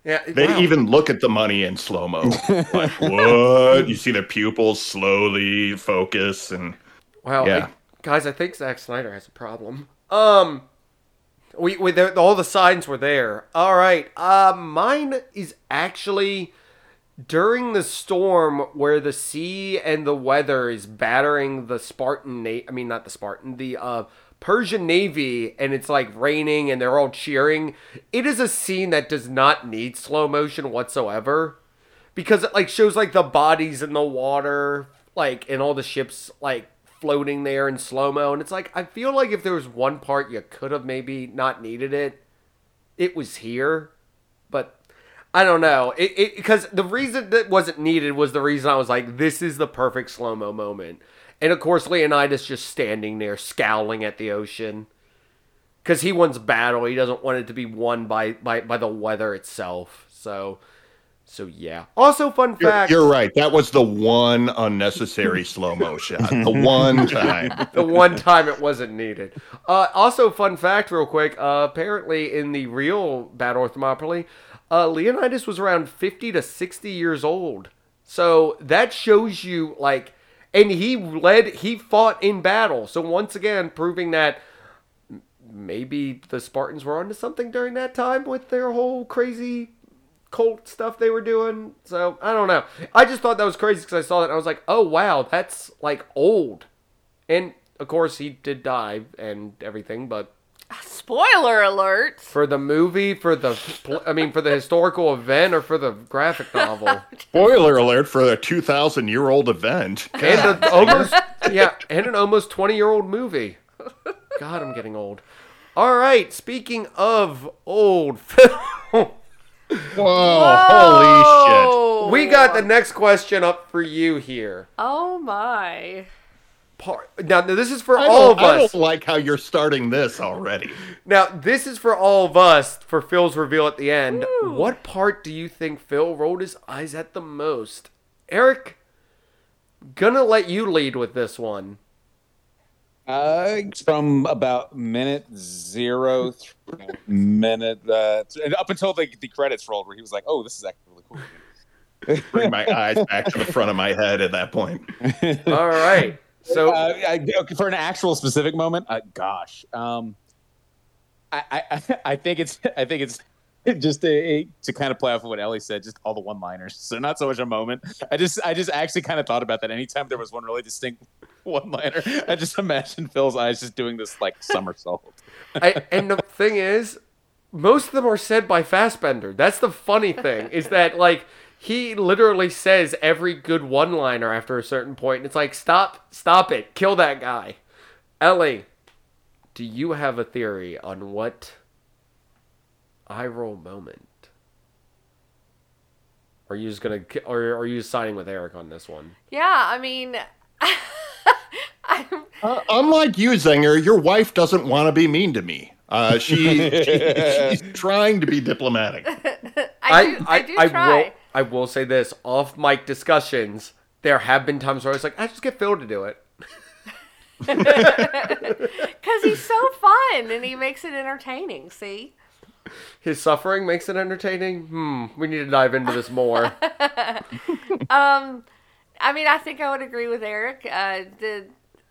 Yeah, they wow. even look at the money in slow mo. like what? You see the pupils slowly focus and. Well, yeah. I, guys, I think Zack Snyder has a problem. Um, we, we all the signs were there. All right, uh, mine is actually during the storm where the sea and the weather is battering the Spartan na- I mean not the Spartan, the uh Persian Navy and it's like raining and they're all cheering. It is a scene that does not need slow motion whatsoever because it like shows like the bodies in the water like and all the ships like floating there in slow-mo and it's like I feel like if there was one part you could have maybe not needed it it was here I don't know. It because the reason that wasn't needed was the reason I was like, this is the perfect slow mo moment. And of course, Leonidas just standing there scowling at the ocean because he wants battle. He doesn't want it to be won by by by the weather itself. So. So yeah. Also, fun fact. You're, you're right. That was the one unnecessary slow mo shot. The one time. the one time it wasn't needed. Uh, also, fun fact, real quick. Uh, apparently, in the real Battle of Thermopylae, uh, Leonidas was around 50 to 60 years old. So that shows you, like, and he led, he fought in battle. So once again, proving that maybe the Spartans were onto something during that time with their whole crazy cult stuff they were doing. So I don't know. I just thought that was crazy because I saw that I was like, oh wow, that's like old. And of course, he did die and everything, but Spoiler alert. For the movie, for the, pl- I mean, for the historical event, or for the graphic novel, Spoiler alert for a 2,000 year old event. and an almost, yeah, and an almost twenty-year-old movie. God, I'm getting old. All right, speaking of old film, Whoa, holy shit. We got the next question up for you here. Oh my. Part, now, this is for I all of don't, I us. don't like how you're starting this already. Now, this is for all of us for Phil's reveal at the end. What part do you think Phil rolled his eyes at the most? Eric, gonna let you lead with this one. Uh, from about minute zero through minute uh, and up until the, the credits rolled, where he was like, "Oh, this is actually really cool." Bring my eyes back to the front of my head at that point. All right. So, uh, I, okay, for an actual specific moment, uh, gosh, um, I, I, I think it's, I think it's just a, to kind of play off of what Ellie said, just all the one-liners. So not so much a moment. I just, I just actually kind of thought about that. Anytime there was one really distinct one-liner, I just imagined Phil's eyes just doing this like somersault. I, and the thing is, most of them are said by Fassbender. That's the funny thing, is that, like, he literally says every good one liner after a certain. And it's like, stop, stop it, kill that guy. Ellie, do you have a theory on what eye roll moment? Are you just gonna, or are you siding with Eric on this one? Yeah, I mean, I'm, Uh, unlike you, Zenger, your wife doesn't want to be mean to me. Uh, she, she she's trying to be diplomatic. I do, I, do I try. will, I will say this: off mic discussions, there have been times where I was like, I just get Phil to do it. Because he's so fun and he makes it entertaining, see? His suffering makes it entertaining. Hmm, we need to dive into this more. Um, I mean, I think I would agree with Eric. Uh, the,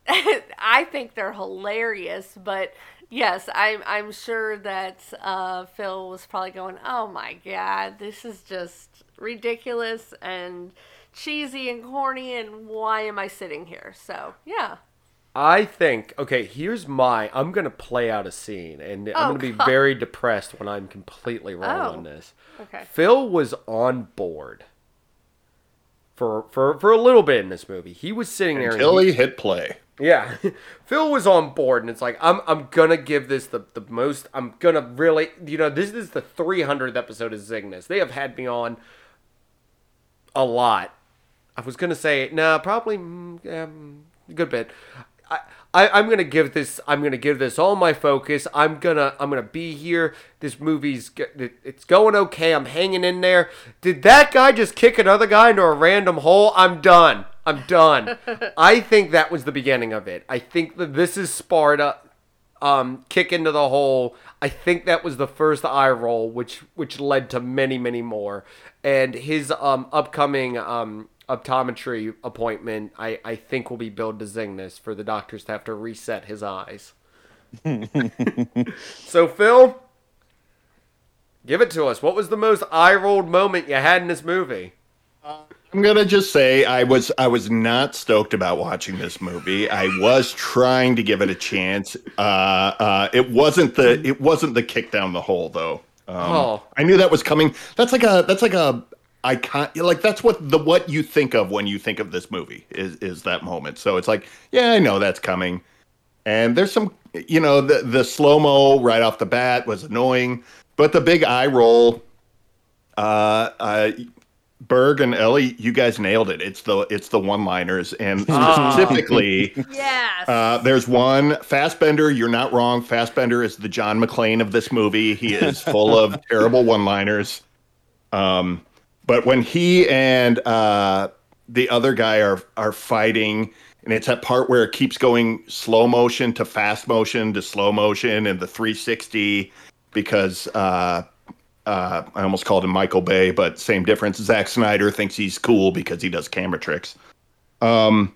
I think they're hilarious, but yes, I'm I'm sure that uh, Phil was probably going, "Oh my god, this is just ridiculous and cheesy and corny, and why am I sitting here?" So yeah, I think okay. Here's my. I'm gonna play out a scene, and I'm Oh, gonna be God. very depressed when I'm completely wrong Oh. on this. okay. Phil was on board for for for a little bit in this movie. He was sitting there. and Until he hit play. Yeah, Phil was on board, and it's like I'm I'm gonna give this the the most. I'm gonna really, you know, this is the 300th episode of Cygnus. They have had me on a lot. I was gonna say no, probably mm, um, a good bit. I, I I'm gonna give this. I'm gonna give this all my focus. I'm gonna I'm gonna be here. This movie's it's going okay. I'm hanging in there. Did that guy just kick another guy into a random hole? I'm done. I'm done. I think that was the beginning of it. I think that this is Sparta um, kick into the hole. I think that was the first eye roll, which which led to many many more. And his um, upcoming um, optometry appointment, I, I think will be billed to Zingness for the doctors to have to reset his eyes. so Phil, give it to us. What was the most eye rolled moment you had in this movie? I'm gonna just say I was I was not stoked about watching this movie. I was trying to give it a chance. Uh, uh, it wasn't the it wasn't the kick down the hole though. Um, Oh. I knew that was coming. That's like a that's like a icon. Like that's what the what you think of when you think of this movie is is that moment. So it's like yeah, I know that's coming. And there's some you know the the slow mo right off the bat was annoying, but the big eye roll. Uh, uh, Berg and Ellie, you guys nailed it. It's the it's the one liners, and specifically, Yes. uh, there's one Fassbender. You're not wrong. Fassbender is the John McClane of this movie. He is full of terrible one liners. Um, but when he and uh, the other guy are are fighting, and it's that part where it keeps going slow motion to fast motion to slow motion and the 360 because uh, uh, I almost called him Michael Bay, but same difference. Zack Snyder thinks he's cool because he does camera tricks. Um,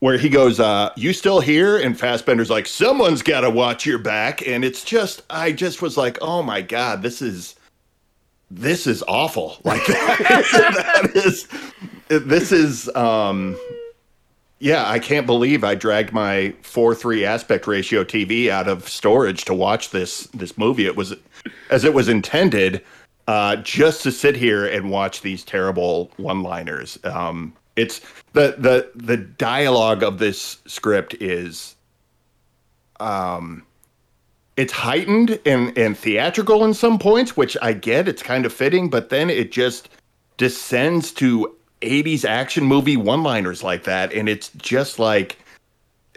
where he goes, uh, "You still here?" And Fassbender's like, "Someone's got to watch your back." And it's just, I just was like, "Oh my god, this is, this is awful." Like that, is, this is, um, yeah, I can't believe I dragged my four three aspect ratio TV out of storage to watch this this movie. It was as it was intended, uh, just to sit here and watch these terrible one liners. Um, it's the the the dialogue of this script is um it's heightened and and theatrical in some points which i get it's kind of fitting but then it just descends to 80s action movie one liners like that and it's just like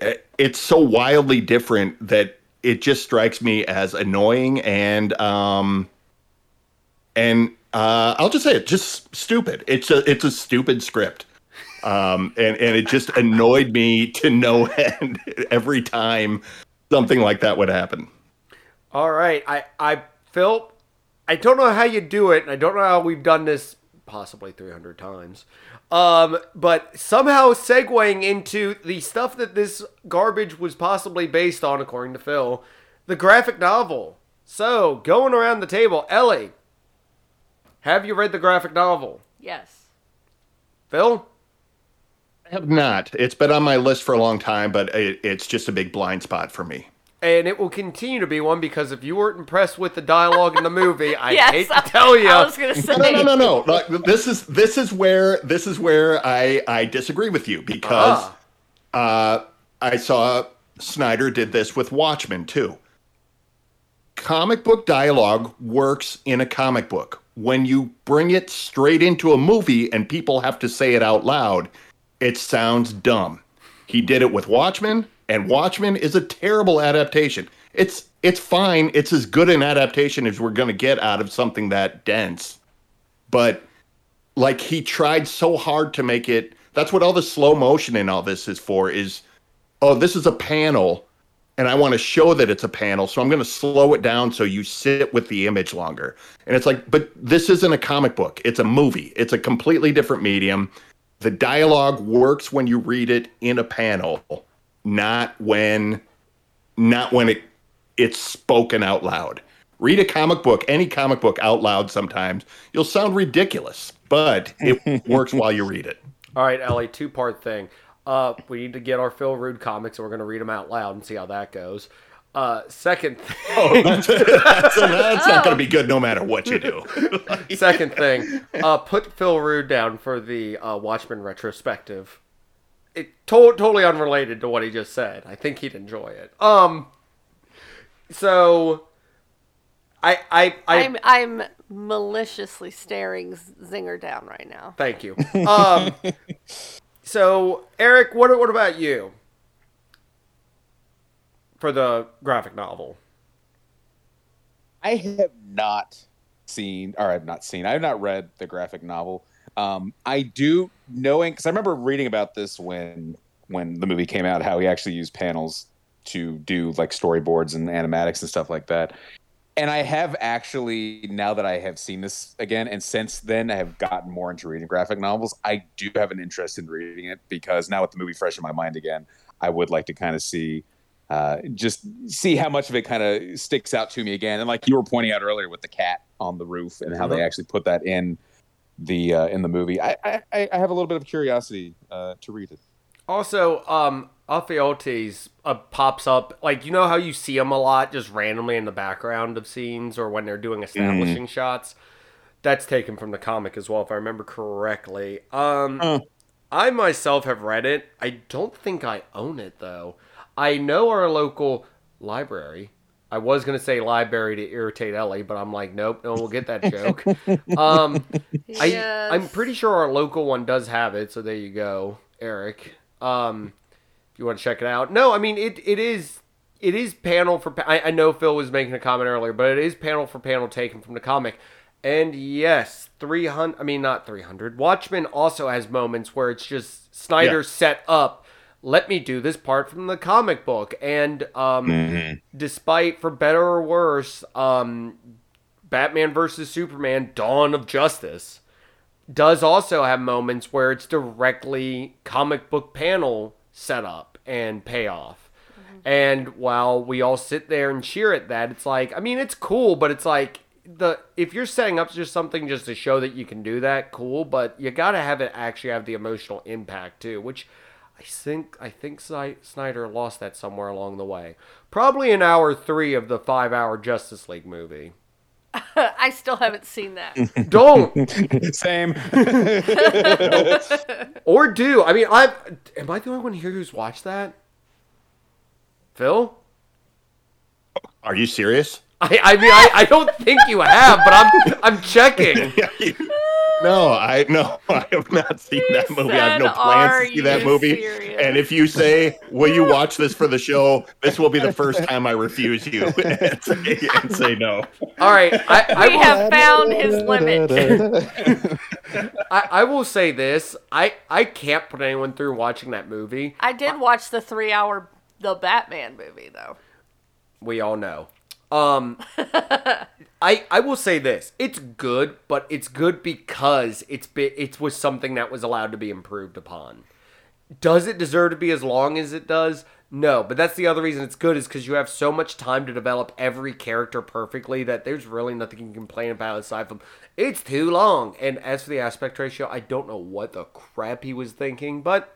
eh, it's so wildly different that it just strikes me as annoying and um and uh i'll just say it just stupid. It's a it's a stupid script. Um and and it just annoyed me to no end every time something like that would happen. All right, I I Phil, I don't know how you do it, and I don't know how we've done this possibly 300 times. Um, but somehow segueing into the stuff that this garbage was possibly based on, according to Phil, the graphic novel. So, going around the table, Ellie, have you read the graphic novel? Yes. Phil? I have not. It's been on my list for a long time, but it, it's just a big blind spot for me. And it will continue to be one because if you weren't impressed with the dialogue in the movie, I yes. hate to tell you. I was gonna say. No, no, no, no. Like, this is this is where this is where I I disagree with you because Ah. uh, I saw Snyder did this with Watchmen too. Comic book dialogue works in a comic book. When you bring it straight into a movie and people have to say it out loud, it sounds dumb. He did it with Watchmen, and Watchmen is a terrible adaptation. It's it's fine. It's as good an adaptation as we're going to get out of something that dense. But like he tried so hard to make it that's what all the slow motion and all this is for is oh this is a panel and I want to show that it's a panel, so I'm going to slow it down so you sit with the image longer. And it's like, but this isn't a comic book. It's a movie. It's a completely different medium. The dialogue works when you read it in a panel, not when not when it it's spoken out loud. Read a comic book, any comic book out loud sometimes. You'll sound ridiculous, but it works while you read it. All right, Ellie, two part thing. Uh, we need to get our Phil Root comics, and we're going to read them out loud and see how that goes. Uh, second, thing, Oh, that's, that's, that's not going to be good no matter what you do. second thing, uh, put Phil Root down for the uh, Watchmen retrospective. It to- totally unrelated to what he just said. I think he'd enjoy it. Um, so I I I I'm I'm maliciously staring Zinger down right now. thank you. Um, so Eric, what what about you for the graphic novel? I have not seen, or I've not seen, I have not read the graphic novel. Um, I do knowing because I remember reading about this when when the movie came out, how he actually used panels to do like storyboards and animatics and stuff like that. And I have actually, now that I have seen this again, and since then I have gotten more into reading graphic novels. I do have an interest in reading it because now with the movie fresh in my mind again, I would like to kind of see uh, just see how much of it kind of sticks out to me again. And like you were pointing out earlier with the cat on the roof and how they Mhm. actually put that in the uh, in the movie, I, I I have a little bit of curiosity uh, to read it. Also, um, Ephialtes uh, pops up like you know how you see him a lot just randomly in the background of scenes or when they're doing establishing shots. That's taken from the comic as well, if I remember correctly. Um. I myself have read it. I don't think I own it though. I know our local library. I was gonna say library to irritate Ellie, but I'm like, nope, no one will get that joke. um, I Yes. I'm pretty sure our local one does have it, so there you go, Eric. Um, if you want to check it out. No, I mean it. It is. It is panel for. I, I know Phil was making a comment earlier, but it is panel for panel taken from the comic. And yes, three hundred. I mean, not three hundred. Watchmen also has moments where it's just Snyder Yeah. set up. Let me do this part from the comic book, and um, despite for better or worse, um, Batman versus Superman: Dawn of Justice does also have moments where it's directly comic book panel setup and payoff. And while we all sit there and cheer at that, it's like I mean it's cool, but it's like the if you're setting up just something just to show that you can do that, cool, but you got to have it actually have the emotional impact too, which I think I think Snyder lost that somewhere along the way. Probably in hour three of the five-hour Justice League movie. I still haven't seen that. Don't Same. or do. I mean, I am I the only one here who's watched that? Phil? Are you serious? I, I mean, I, I don't think you have, but I'm I'm checking. No, I no, I have not seen that movie. I have no plans to see that movie. serious?" And if you say, "Will you watch this for the show?" This will be the first time I refuse you and say, and say no. All right, I, I we will, have found his limit. I, I will say this: I I can't put anyone through watching that movie. I did watch the three-hour the Batman movie though. We all know. Um, I I will say this: it's good, but it's good because it's it was something that was allowed to be improved upon. Does it deserve to be as long as it does? No, but that's the other reason it's good is because you have so much time to develop every character perfectly that there's really nothing you can complain about aside from it's too long. And as for the aspect ratio, I don't know what the crap he was thinking, but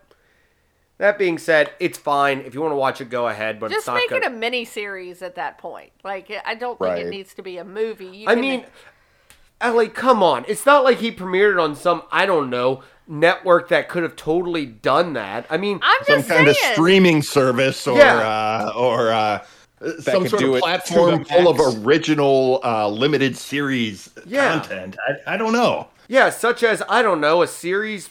that being said, it's fine. If you want to watch it, go ahead. But it's Just not make gonna... it a mini series at that point. Like I don't think Right. it needs to be a movie. You I can- mean, Ellie, come on. It's not like he premiered it on some, I don't know, network that could have totally done that. I mean, I'm Some just kind saying. of streaming service or Yeah. uh, or uh, some sort do of it platform to full of original uh, limited series Yeah. content. I, I don't know. yeah, such as, I don't know, a series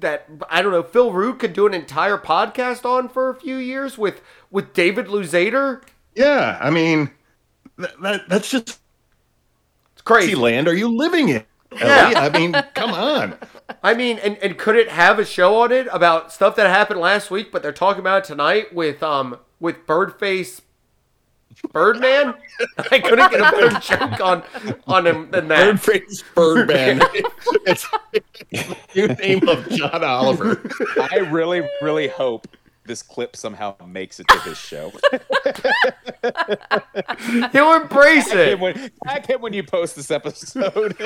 that, I don't know, Phil Root could do an entire podcast on for a few years with, with David Luzader. Yeah, I mean, that, that, that's just It's crazy. land. Are you living in? Yeah. I mean, come on. I mean, and, and could it have a show on it about stuff that happened last week, but they're talking about it tonight with um with Birdface Birdman? I couldn't get a better joke on on him than that. Birdface Birdman. it's the new name of John Oliver. I really, really hope this clip somehow makes it to his show. He'll embrace Tag it. him when, tag him when you post this episode.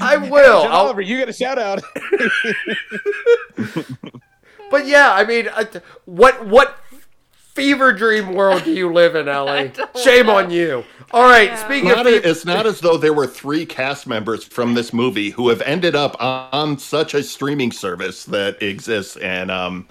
I will. John I'll- Oliver, you get a shout out. but yeah, I mean, uh, what what fever dream world do you live in, Ellie? Shame know. on you. All right, Yeah. speaking Not of fever, it's not as though there were three cast members from this movie who have ended up on such a streaming service that exists and um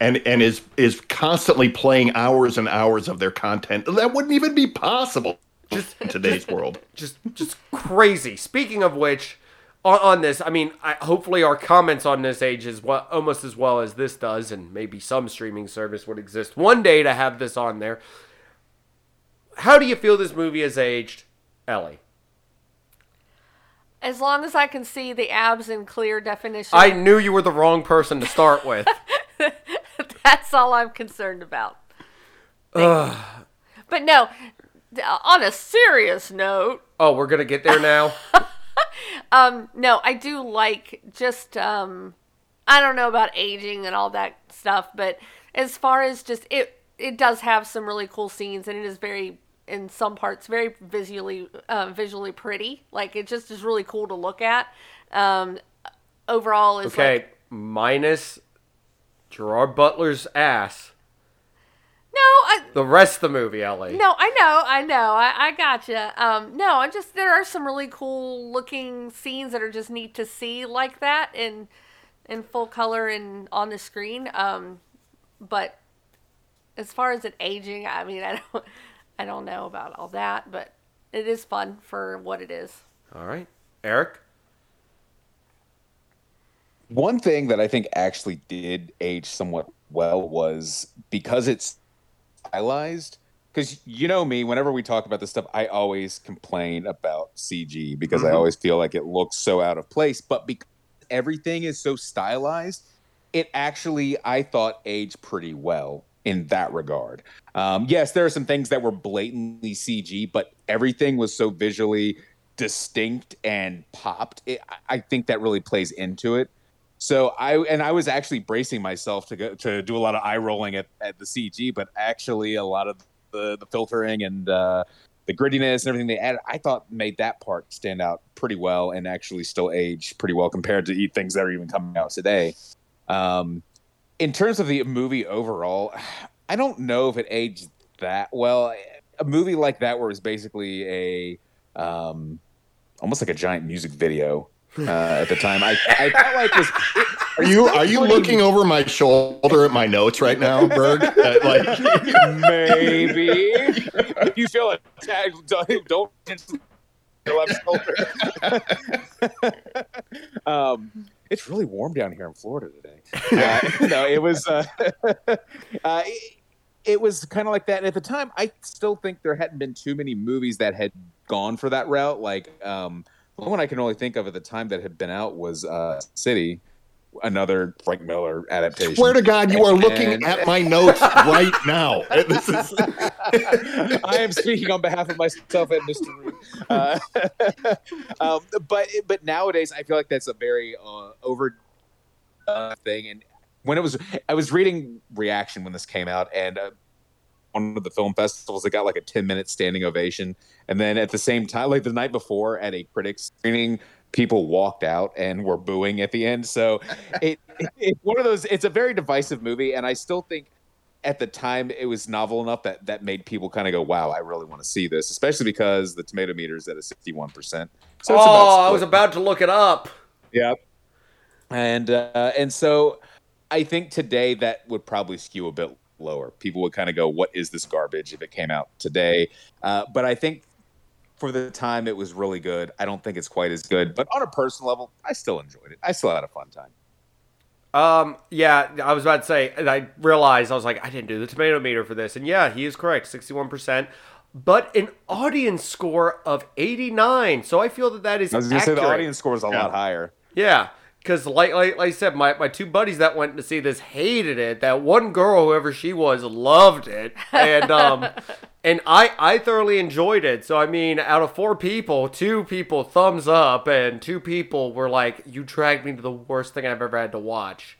and and is is constantly playing hours and hours of their content. That wouldn't even be possible just in today's world. just just crazy. Speaking of which, on, on this, I mean, I, hopefully our comments on this age is what almost as well as this does, and maybe some streaming service would exist one day to have this on there. How do you feel this movie has aged, Ellie? as long as I can see the abs in clear definition, I knew you were the wrong person to start with. that's all I'm concerned about. But no, on a serious note, oh, we're gonna get there now. um, no, I do like just um, I don't know about aging and all that stuff, but as far as just it, it does have some really cool scenes, and it is very in some parts very visually uh, visually pretty. Like it just is really cool to look at. Um, overall, is Okay, like minus Gerard Butler's ass. No, I, The rest of the movie, Ellie. No, I know, I know, I, I gotcha. Um, no, I'm just there are some really cool looking scenes that are just neat to see like that in in full color and on the screen. Um, but as far as it aging, I mean, I don't, I don't know about all that, but it is fun for what it is. All right, Eric. One thing that I think actually did age somewhat well was because it's stylized. Because you know me, whenever we talk about this stuff, I always complain about CG because I always feel like it looks so out of place. But because everything is so stylized, it actually, I thought, aged pretty well in that regard. Um, yes, there are some things that were blatantly CG, but everything was so visually distinct and popped. It, I think that really plays into it. So I and I was actually bracing myself to go to do a lot of eye rolling at, at the CG, but actually a lot of the, the filtering and uh, the grittiness and everything they added, I thought made that part stand out pretty well and actually still age pretty well compared to things that are even coming out today. Um, in terms of the movie overall, I don't know if it aged that well. A movie like that, where it's basically a um, almost like a giant music video uh, at the time, I, I felt like was. Are you are you looking over my shoulder at my notes right now, Berg? Uh, like maybe if you feel attacked, don't, don't your left shoulder. um, it's really warm down here in Florida today. Uh, no, it was. Uh, uh, it, it was kind of like that. And at the time, I still think there hadn't been too many movies that had gone for that route. Like um, the one I can only think of at the time that had been out was uh, City, another Frank Miller adaptation. Swear to God, you are looking And- at my notes right now. This is I am speaking on behalf of myself and Mr. Root. Uh, um, but but nowadays, I feel like that's a very uh, over uh, thing. And when it was, I was reading reaction when this came out, and uh, one of the film festivals, it got like a ten minute standing ovation. And then at the same time, like the night before at a critics screening. People walked out and were booing at the end. So it, it, it's one of those. It's a very divisive movie, and I still think at the time it was novel enough that that made people kind of go, "Wow, I really want to see this," especially because the tomato meter is at a sixty-one percent. So it's oh, I was about to look it up. Yep. And uh, and so I think today that would probably skew a bit lower. People would kind of go, "What is this garbage?" If it came out today, uh, but I think for the time it was really good. I don't think it's quite as good, but on a personal level, I still enjoyed it. I still had a fun time. Um, yeah, I was about to say, and I realized I was like, I didn't do the tomato meter for this, and yeah, he is correct, sixty-one percent, but an audience score of eighty-nine. So I feel that that is I was going to say the audience score is a lot higher. Yeah, because like, like like I said, my, my two buddies that went to see this hated it. That one girl, whoever she was, loved it, and um, and I I thoroughly enjoyed it. So I mean, out of four people, two people thumbs up, and two people were like, "You dragged me to the worst thing I've ever had to watch."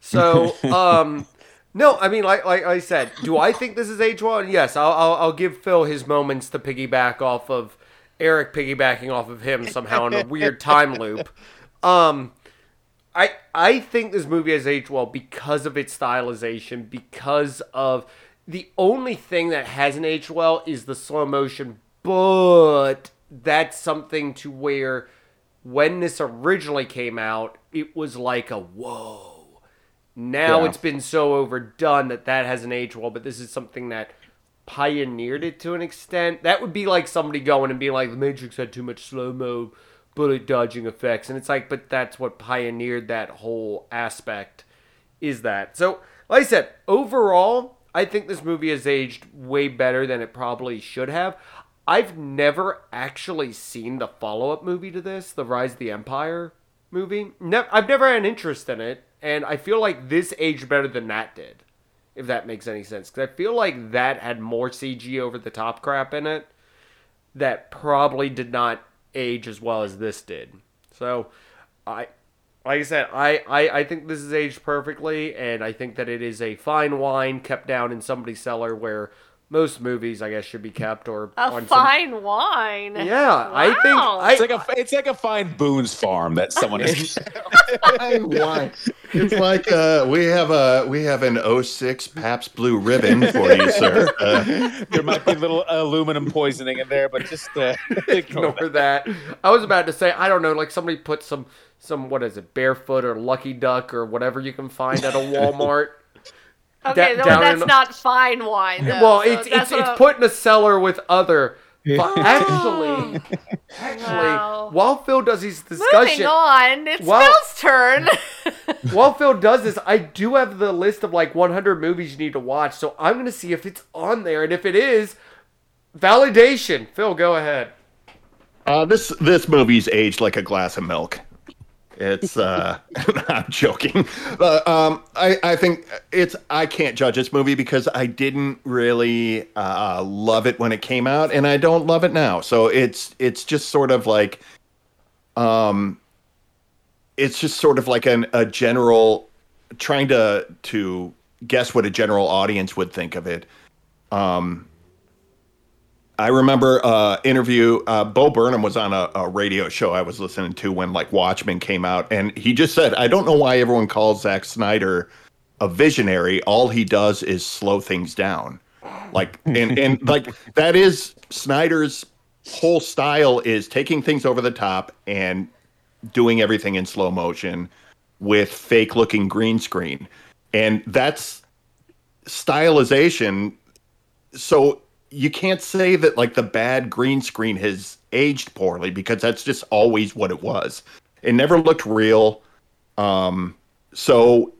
So um. No, I mean, like like I said, do I think this is age one? Yes, I'll, I'll I'll give Phil his moments to piggyback off of Eric piggybacking off of him somehow in a weird time loop. Um, I I think this movie has aged well because of its stylization, because of the only thing that hasn't aged well is the slow motion, but that's something to where when this originally came out, it was like a whoa. Now Yeah. it's been so overdone that that hasn't aged well, but this is something that pioneered it to an extent. That would be like somebody going and being like, The Matrix had too much slow mo bullet dodging effects. And it's like, but that's what pioneered that whole aspect is that. So, like I said, overall, I think this movie has aged way better than it probably should have. I've never actually seen the follow up movie to this, the Rise of the Empire movie. Ne- I've never had an interest in it, and I feel like this aged better than that did, if that makes any sense. Because I feel like that had more CG over the top crap in it that probably did not age as well as this did. So, I, like I said, I, I, I think this is aged perfectly, and I think that it is a fine wine kept down in somebody's cellar where most movies, I guess, should be kept or A on some- fine wine. Yeah, I think I, It's like a it's like a fine Boone's farm that someone is. why? It's like uh, we have a we have an 06 Pabst Blue Ribbon for you, sir. Uh, there might be a little aluminum poisoning in there, but just uh, ignore that. I was about to say, I don't know, like somebody put some some what is it, barefoot or lucky duck or whatever you can find at a Walmart. Okay, Da- no, that's in- not fine wine. Though, well, so it's it's it's put in a cellar with other. But actually, actually, Wow. while Phil does his discussion, Moving on, it's Well- Phil's turn. while Phil does this, I do have the list of like 100 movies you need to watch. So I'm gonna see if it's on there, and if it is, validation. Phil, go ahead. uh, this this movie's aged like a glass of milk. It's uh, I'm joking. Uh, um, I I think it's I can't judge this movie because I didn't really uh, love it when it came out, and I don't love it now. So it's it's just sort of like, um, it's just sort of like an a general trying to to guess what a general audience would think of it. Um, I remember uh interview uh Bo Burnham was on a, a radio show I was listening to when like Watchmen came out and he just said I don't know why everyone calls Zack Snyder a visionary, all he does is slow things down. Like and and like that is Snyder's whole style is taking things over the top and doing everything in slow motion with fake looking green screen. And that's stylization. So you can't say that like the bad green screen has aged poorly because that's just always what it was. It never looked real. Um, so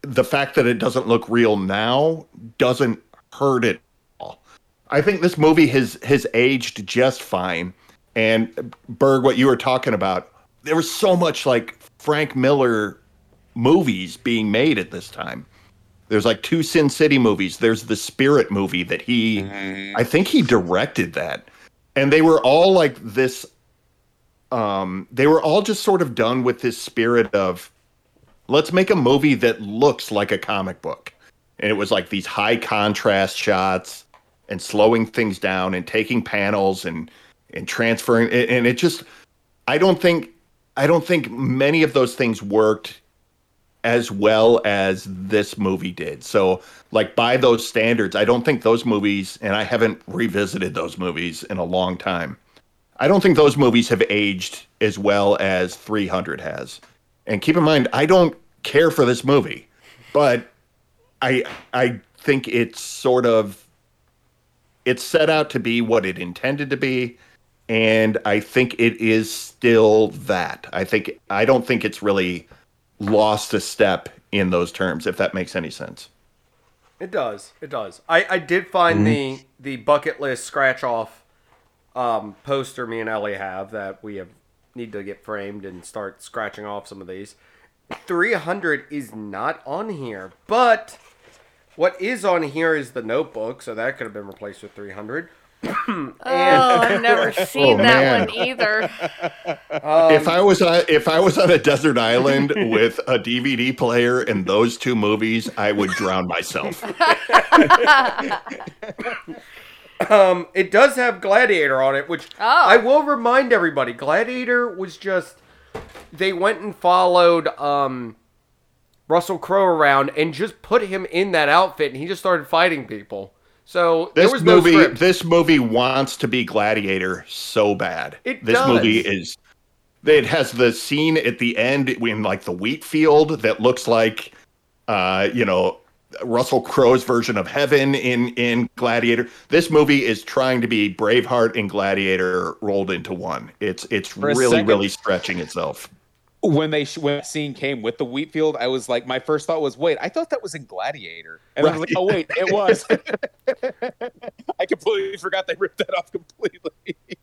the fact that it doesn't look real now doesn't hurt it at all. I think this movie has has aged just fine. And Berg, what you were talking about, there was so much like Frank Miller movies being made at this time. There's like two Sin City movies. There's the Spirit movie that he, I think he directed that, and they were all like this. Um, they were all just sort of done with this spirit of, let's make a movie that looks like a comic book, and it was like these high contrast shots and slowing things down and taking panels and and transferring, and it just, I don't think, I don't think many of those things worked as well as this movie did. So, like by those standards, I don't think those movies, and I haven't revisited those movies in a long time. I don't think those movies have aged as well as 300 has. And keep in mind, I don't care for this movie, but I I think it's sort of it's set out to be what it intended to be and I think it is still that. I think I don't think it's really lost a step in those terms, if that makes any sense. It does. It does. I, I did find the the bucket list scratch off um, poster me and Ellie have that we have need to get framed and start scratching off some of these. 300 is not on here, but what is on here is the notebook, so that could have been replaced with 300. Oh, I've never seen Oh, that man. one either. if I was on if I was on a desert island with a DVD player and those two movies, I would drown myself. Um, it does have Gladiator on it, which Oh. I will remind everybody. Gladiator was just they went and followed um, Russell Crowe around and just put him in that outfit, and he just started fighting people. So there This was movie no script. this movie wants to be Gladiator so bad. It this does. movie is it has the scene at the end in like the wheat field that looks like uh, you know, Russell Crowe's version of heaven in in Gladiator. This movie is trying to be Braveheart and Gladiator rolled into one. It's it's For really second- really stretching itself. When they sh- when that scene came with the wheat field, I was like, my first thought was, wait, I thought that was in Gladiator, and I was like, oh wait, it was. I completely forgot they ripped that off completely.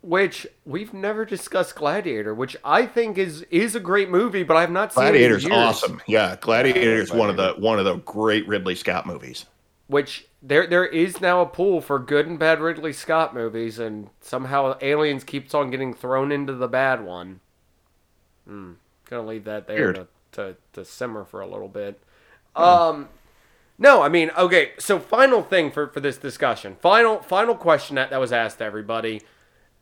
which we've never discussed Gladiator, which I think is is a great movie, but I've not seen it in Gladiator's years. awesome. Yeah, Gladiator is one of the one of the great Ridley Scott movies. Which there there is now a pool for good and bad Ridley Scott movies, and somehow Aliens keeps on getting thrown into the bad one. Hmm. Gonna leave that there to, to, to simmer for a little bit. Um, no, I mean, okay. So final thing for, for this discussion, final final question that, that was asked to everybody,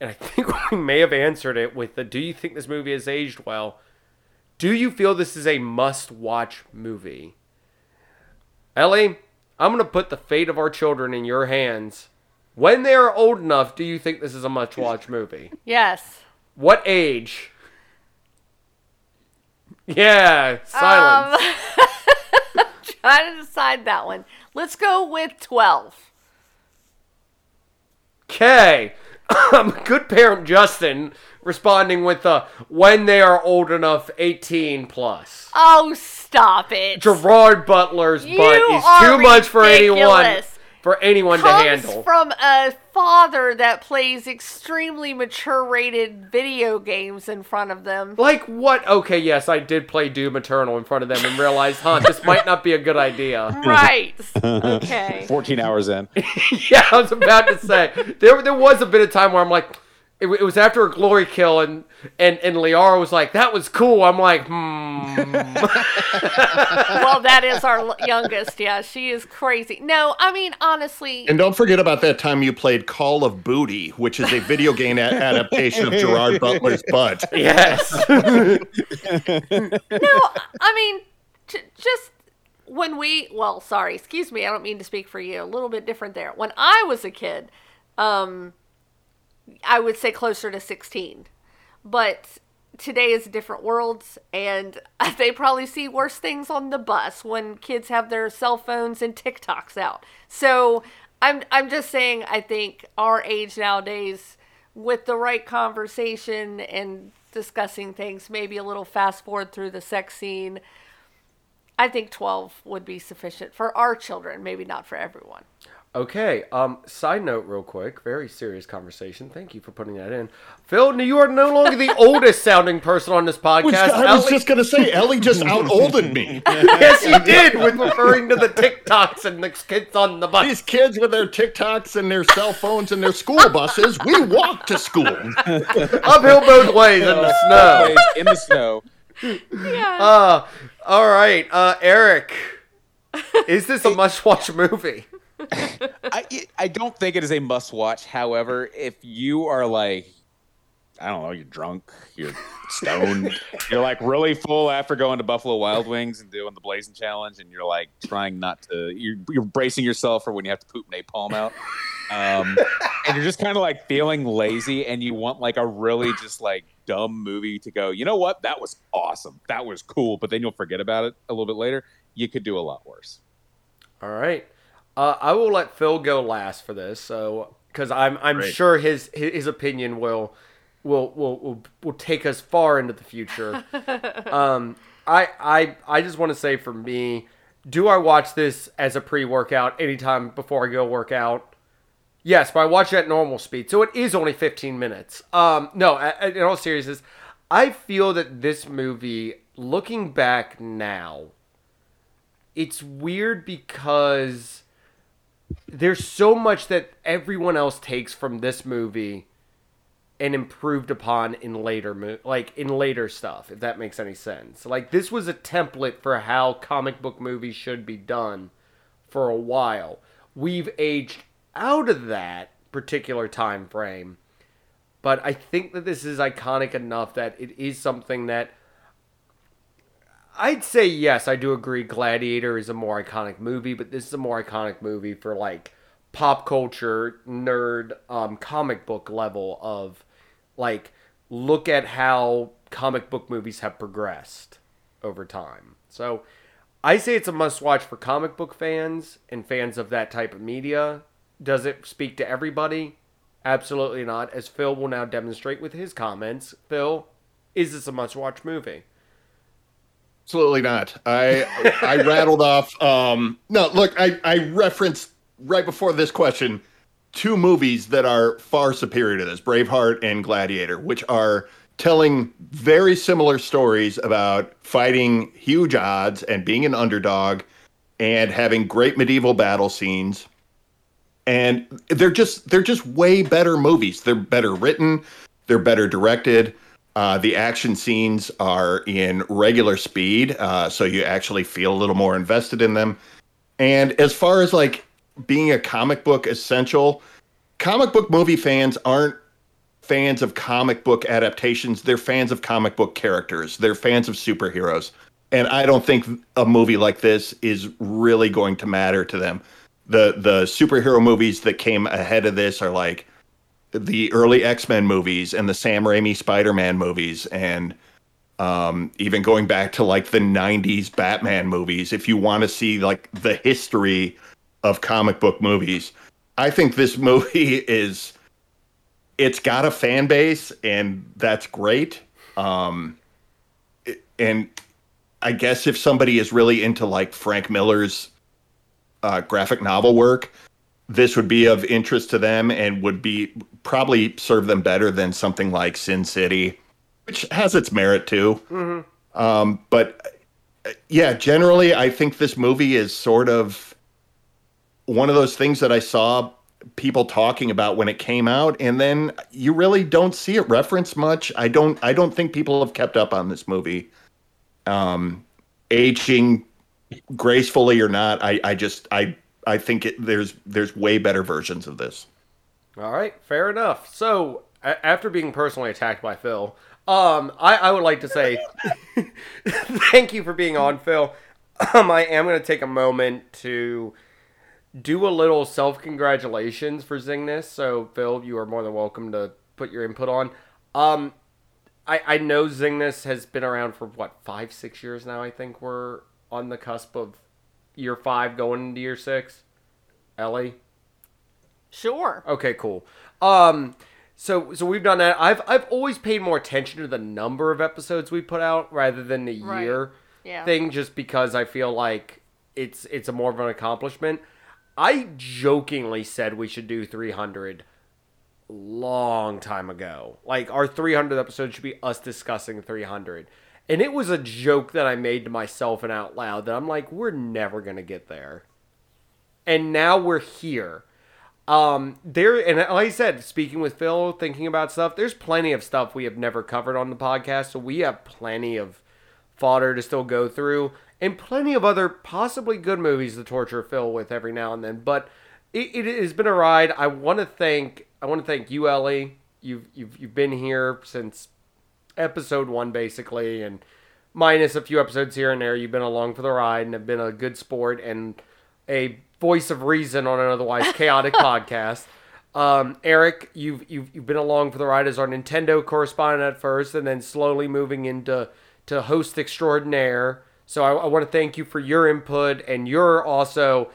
and I think we may have answered it with the: Do you think this movie has aged well? Do you feel this is a must-watch movie? Ellie, I'm gonna put the fate of our children in your hands. When they are old enough, do you think this is a must-watch movie? Yes. What age? Yeah, silence. Um, trying to decide that one. Let's go with 12. Okay. Um, good parent Justin responding with the when they are old enough 18 plus. Oh, stop it. Gerard Butler's You butt is too much for anyone ridiculous. For anyone to Comes handle. from a father that plays extremely mature rated video games in front of them. like what? Okay, yes, I did play Doom Eternal in front of them and realized, huh, this might not be a good idea. Right. Okay. 14 hours in. yeah, I was about to say there there was a bit of time where I'm like, it, it was after a glory kill and and and Liara was like, that was cool. I'm like, hmm. well, that is our youngest. Yeah, she is crazy. No, I mean, honestly, And don't forget about that time you played Call of Booty, which is a video game a- adaptation of Gerard Butler's butt. yes. no, I mean, j- just when we well sorry excuse me i don't mean to speak for you a little bit different there when i was a kid um i would say closer to 16 but today is different worlds and they probably see worse things on the bus when kids have their cell phones and tiktoks out so i'm i'm just saying i think our age nowadays with the right conversation and discussing things maybe a little fast forward through the sex scene I think 12 would be sufficient for our children, maybe not for everyone. Okay. Um. Side note, real quick. Very serious conversation. Thank you for putting that in, Phil. You are no longer the oldest sounding person on this podcast. Which, I was just gonna say, Ellie just out olded me. yes, you did with referring to the TikToks and the kids on the bus. These kids with their TikToks and their cell phones and their school buses, we walk to school. Uphill both ways in the snow. In the snow. Yeah. Uh, all right. Uh, Eric, is this a must-watch movie? I I don't think it is a must watch. However, if you are like, I don't know, you're drunk, you're stoned, you're like really full after going to Buffalo Wild Wings and doing the Blazing Challenge, and you're like trying not to, you're, you're bracing yourself for when you have to poop napalm out. Um, and you're just kind of like feeling lazy, and you want like a really just like dumb movie to go, you know what? That was awesome. That was cool. But then you'll forget about it a little bit later. You could do a lot worse. All right. Uh, I will let Phil go last for this, so because I'm I'm Great. sure his his opinion will will will will, will take us far into the future. um, I I I just want to say for me, do I watch this as a pre-workout anytime before I go work out? Yes, but I watch it at normal speed, so it is only 15 minutes. Um, no, in all seriousness, I feel that this movie, looking back now, it's weird because there's so much that everyone else takes from this movie and improved upon in later mo- like in later stuff if that makes any sense. Like this was a template for how comic book movies should be done for a while. We've aged out of that particular time frame but i think that this is iconic enough that it is something that I'd say yes, I do agree. Gladiator is a more iconic movie, but this is a more iconic movie for like pop culture, nerd, um, comic book level of like look at how comic book movies have progressed over time. So I say it's a must watch for comic book fans and fans of that type of media. Does it speak to everybody? Absolutely not. As Phil will now demonstrate with his comments. Phil, is this a must watch movie? Absolutely not. I I rattled off. Um, no, look, I I referenced right before this question two movies that are far superior to this: Braveheart and Gladiator, which are telling very similar stories about fighting huge odds and being an underdog and having great medieval battle scenes and they're just they're just way better movies they're better written they're better directed uh, the action scenes are in regular speed uh, so you actually feel a little more invested in them. And as far as like being a comic book essential comic book movie fans aren't fans of comic book adaptations. They're fans of comic book characters. They're fans of superheroes. And i don't think a movie like this is really going to matter to them. The the superhero movies that came ahead of this are like the early X-Men movies and the Sam Raimi Spider-Man movies and um, even going back to like the 90s Batman movies if you want to see like the history of comic book movies I think this movie is it's got a fan base and that's great. Um, and I guess if somebody is really into like Frank Miller's uh, graphic novel work, this would be of interest to them and would be probably serve them better than something like Sin City, which has its merit too. Um, but yeah, generally, I think this movie is sort of one of those things that I saw people talking about when it came out, and then you really don't see it referenced much. I don't. I don't think people have kept up on this movie. Um, aging gracefully or not, I, I just I I think it, there's there's way better versions of this. All right, fair enough. So, a- after being personally attacked by Phil, um, I, I would like to say thank you for being on, Phil. um, I am going to take a moment to do a little self congratulations for Zingness. So, Phil, you are more than welcome to put your input on. Um, I, I know Zingness has been around for what, five, six years now? I think we're on the cusp of year five going into year six. Ellie? Sure. Okay, cool. Um, so so we've done that. I've I've always paid more attention to the number of episodes we put out rather than the Right. year Yeah. thing, just because I feel like it's it's a more of an accomplishment. I jokingly said we should do 300 long time ago. Like our 300th episode should be us discussing 300. And it was a joke that I made to myself and out loud that I'm like, we're never going to get there. And now we're here. Um, there and like I said, speaking with Phil, thinking about stuff, there's plenty of stuff we have never covered on the podcast, so we have plenty of fodder to still go through, and plenty of other possibly good movies to torture Phil with every now and then. But it, it has been a ride. I want to thank I want to thank you, Ellie. You've you've you've been here since episode one, basically, and minus a few episodes here and there. You've been along for the ride and have been a good sport and a voice of reason on an otherwise chaotic podcast. Um, Eric, you've, you've you've been along for the ride as our Nintendo correspondent at first, and then slowly moving into to host extraordinaire. So I, I want to thank you for your input, and you're also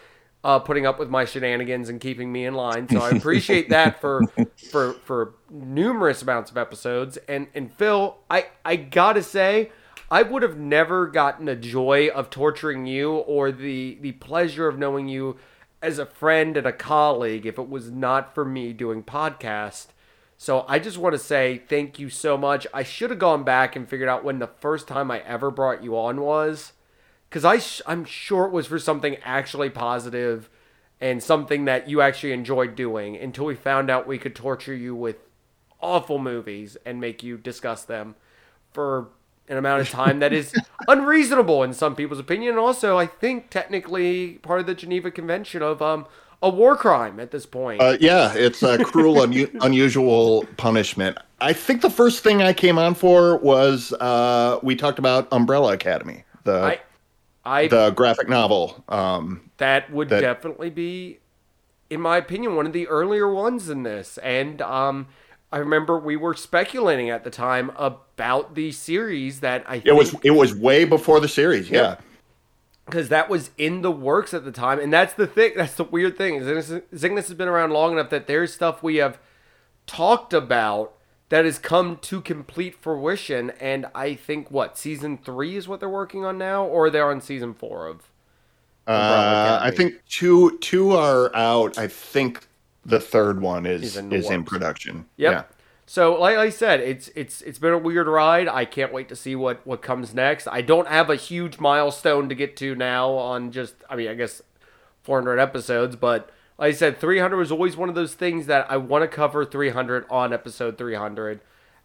uh, putting up with my shenanigans and keeping me in line. So I appreciate that for for for numerous amounts of episodes. And and Phil, I I gotta say. I would have never gotten the joy of torturing you or the the pleasure of knowing you as a friend and a colleague if it was not for me doing podcast. So I just want to say thank you so much. I should have gone back and figured out when the first time I ever brought you on was cuz I sh- I'm sure it was for something actually positive and something that you actually enjoyed doing until we found out we could torture you with awful movies and make you discuss them for an amount of time that is unreasonable in some people's opinion. And also, I think technically part of the Geneva Convention of um, a war crime at this point. Uh, yeah, it's a cruel, unu- unusual punishment. I think the first thing I came on for was uh, we talked about Umbrella Academy, the I, I the graphic novel. Um, that would that- definitely be, in my opinion, one of the earlier ones in this. And um, I remember we were speculating at the time about the series that I it was it was way before the series. Yeah, because that was in the works at the time, and that's the thing. That's the weird thing. Zingness has been around long enough that there's stuff we have talked about that has come to complete fruition. And I think what season three is what they're working on now, or they're on season four of. Uh, I think two two are out. I think the third one is Is is in in, the works. production. Yep. Yeah. So, like I said, it's it's it's been a weird ride. I can't wait to see what what comes next. I don't have a huge milestone to get to now on just. I mean, I guess 400 episodes, but like I said, 300 was always one of those things that I want to cover 300 on episode 300.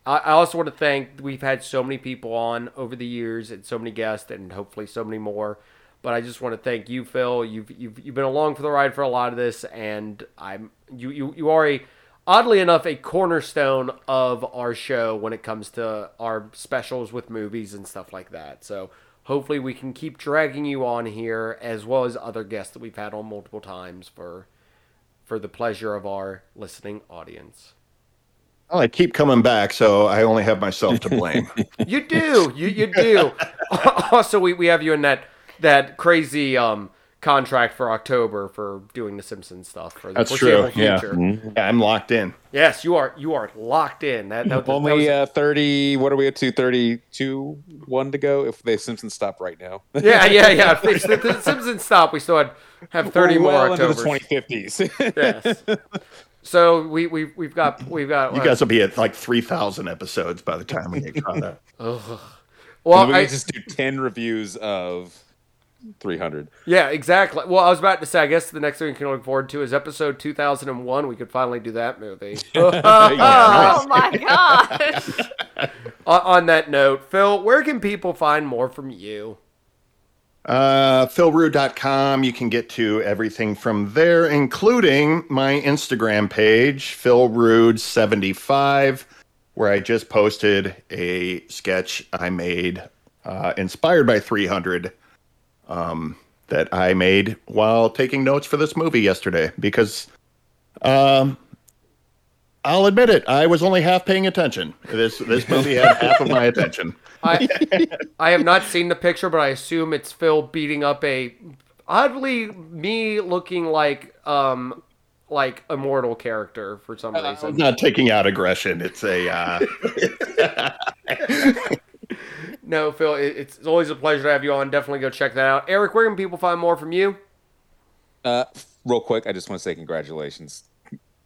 I, I also want to thank. We've had so many people on over the years, and so many guests, and hopefully so many more. But I just want to thank you, Phil. You've you've you've been along for the ride for a lot of this, and I'm you you you are a oddly enough a cornerstone of our show when it comes to our specials with movies and stuff like that. So hopefully we can keep dragging you on here as well as other guests that we've had on multiple times for for the pleasure of our listening audience. Well, I keep coming back, so I only have myself to blame. You do. You you do. also, we, we have you in that that crazy um contract for October for doing the Simpsons stuff for the That's foreseeable true, yeah. future. yeah, I'm locked in. Yes, you are. You are locked in. That, that, that Only was- uh, 30, what are we at to? 32, one to go if the Simpsons stop right now. yeah, yeah, yeah. If the, the Simpsons stop, we still had have thirty We're more well into the 2050s. Yes. So we we we've got we've got. You uh, guys will be at like 3,000 episodes by the time we get caught up. well, we I, just do 10 reviews of 300. yeah, exactly. Well, I was about to say. I guess the next thing we can look forward to is episode two thousand and one. We could finally do that movie. Oh my gosh. on, on that note, Phil, where can people find more from you? Uh, philroot.com. You can get to everything from there, including my Instagram page, philroot75, where I just posted a sketch I made uh, inspired by 300 um, that I made while taking notes for this movie yesterday because um, I'll admit it, I was only half paying attention. This this movie had half of my attention. I I have not seen the picture, but I assume it's Phil beating up a oddly me looking like um like immortal character for some I'm reason. not taking out aggression. It's a uh, No, Phil, it's always a pleasure to have you on. Definitely go check that out. Eric, where can people find more from you? Uh, real quick, I just want to say congratulations.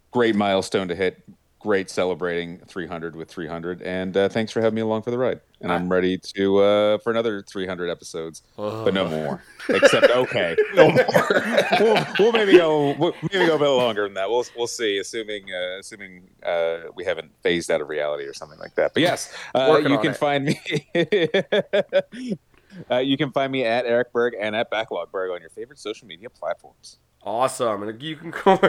Great milestone to hit. Great celebrating 300 with 300, and uh, thanks for having me along for the ride. And I'm ready to uh, for another 300 episodes, but no more. Except okay, no more. we'll, we'll maybe go we'll maybe go a bit longer than that. We'll we'll see. Assuming uh, assuming uh, we haven't phased out of reality or something like that. But yes, uh, you can it. find me. Uh, you can find me at Eric Berg and at Backlog Berg on your favorite social media platforms. Awesome. And you can go.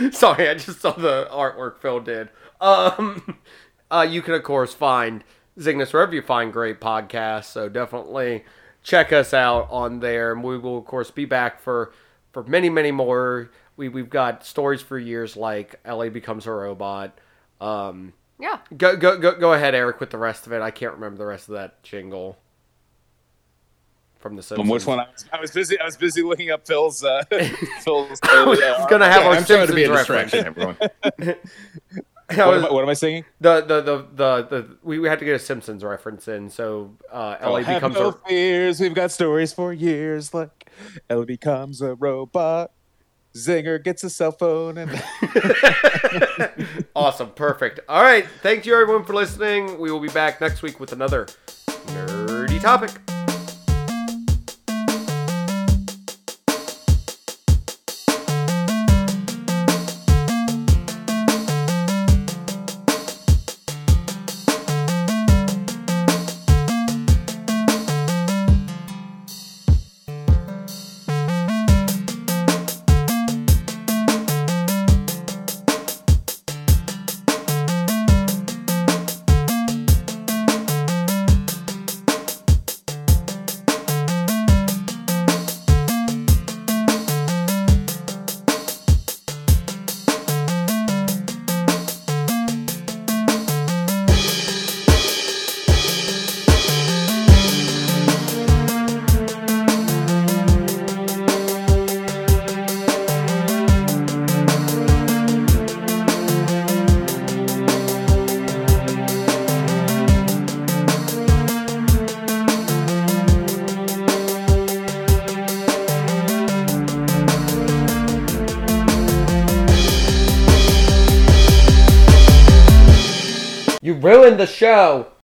Sorry, I just saw the artwork Phil did. Um, uh, you can, of course, find Zingness wherever you find great podcasts. So definitely check us out on there. And we will, of course, be back for, for many, many more. We, we've got stories for years like Ellie Becomes a Robot. Um, Yeah. go, go, go, go ahead, Eric, with the rest of it. I can't remember the rest of that jingle from the Simpsons. On which one? I was, I was busy. I was busy looking up Phil's. Uh, Phil's. I was uh, gonna have yeah, our I'm trying to Simpsons be a reference. distraction, everyone. I what, was- am I, what am I singing? the, the the the the we, we had to get a Simpsons reference in, so uh, Ellie Oh, have becomes no a fears. We've got stories for years. Like Ellie becomes a robot. Zinger gets a cell phone and awesome, perfect. All right, thank you everyone for listening. We will be back next week with another nerdy topic. You ruined the show.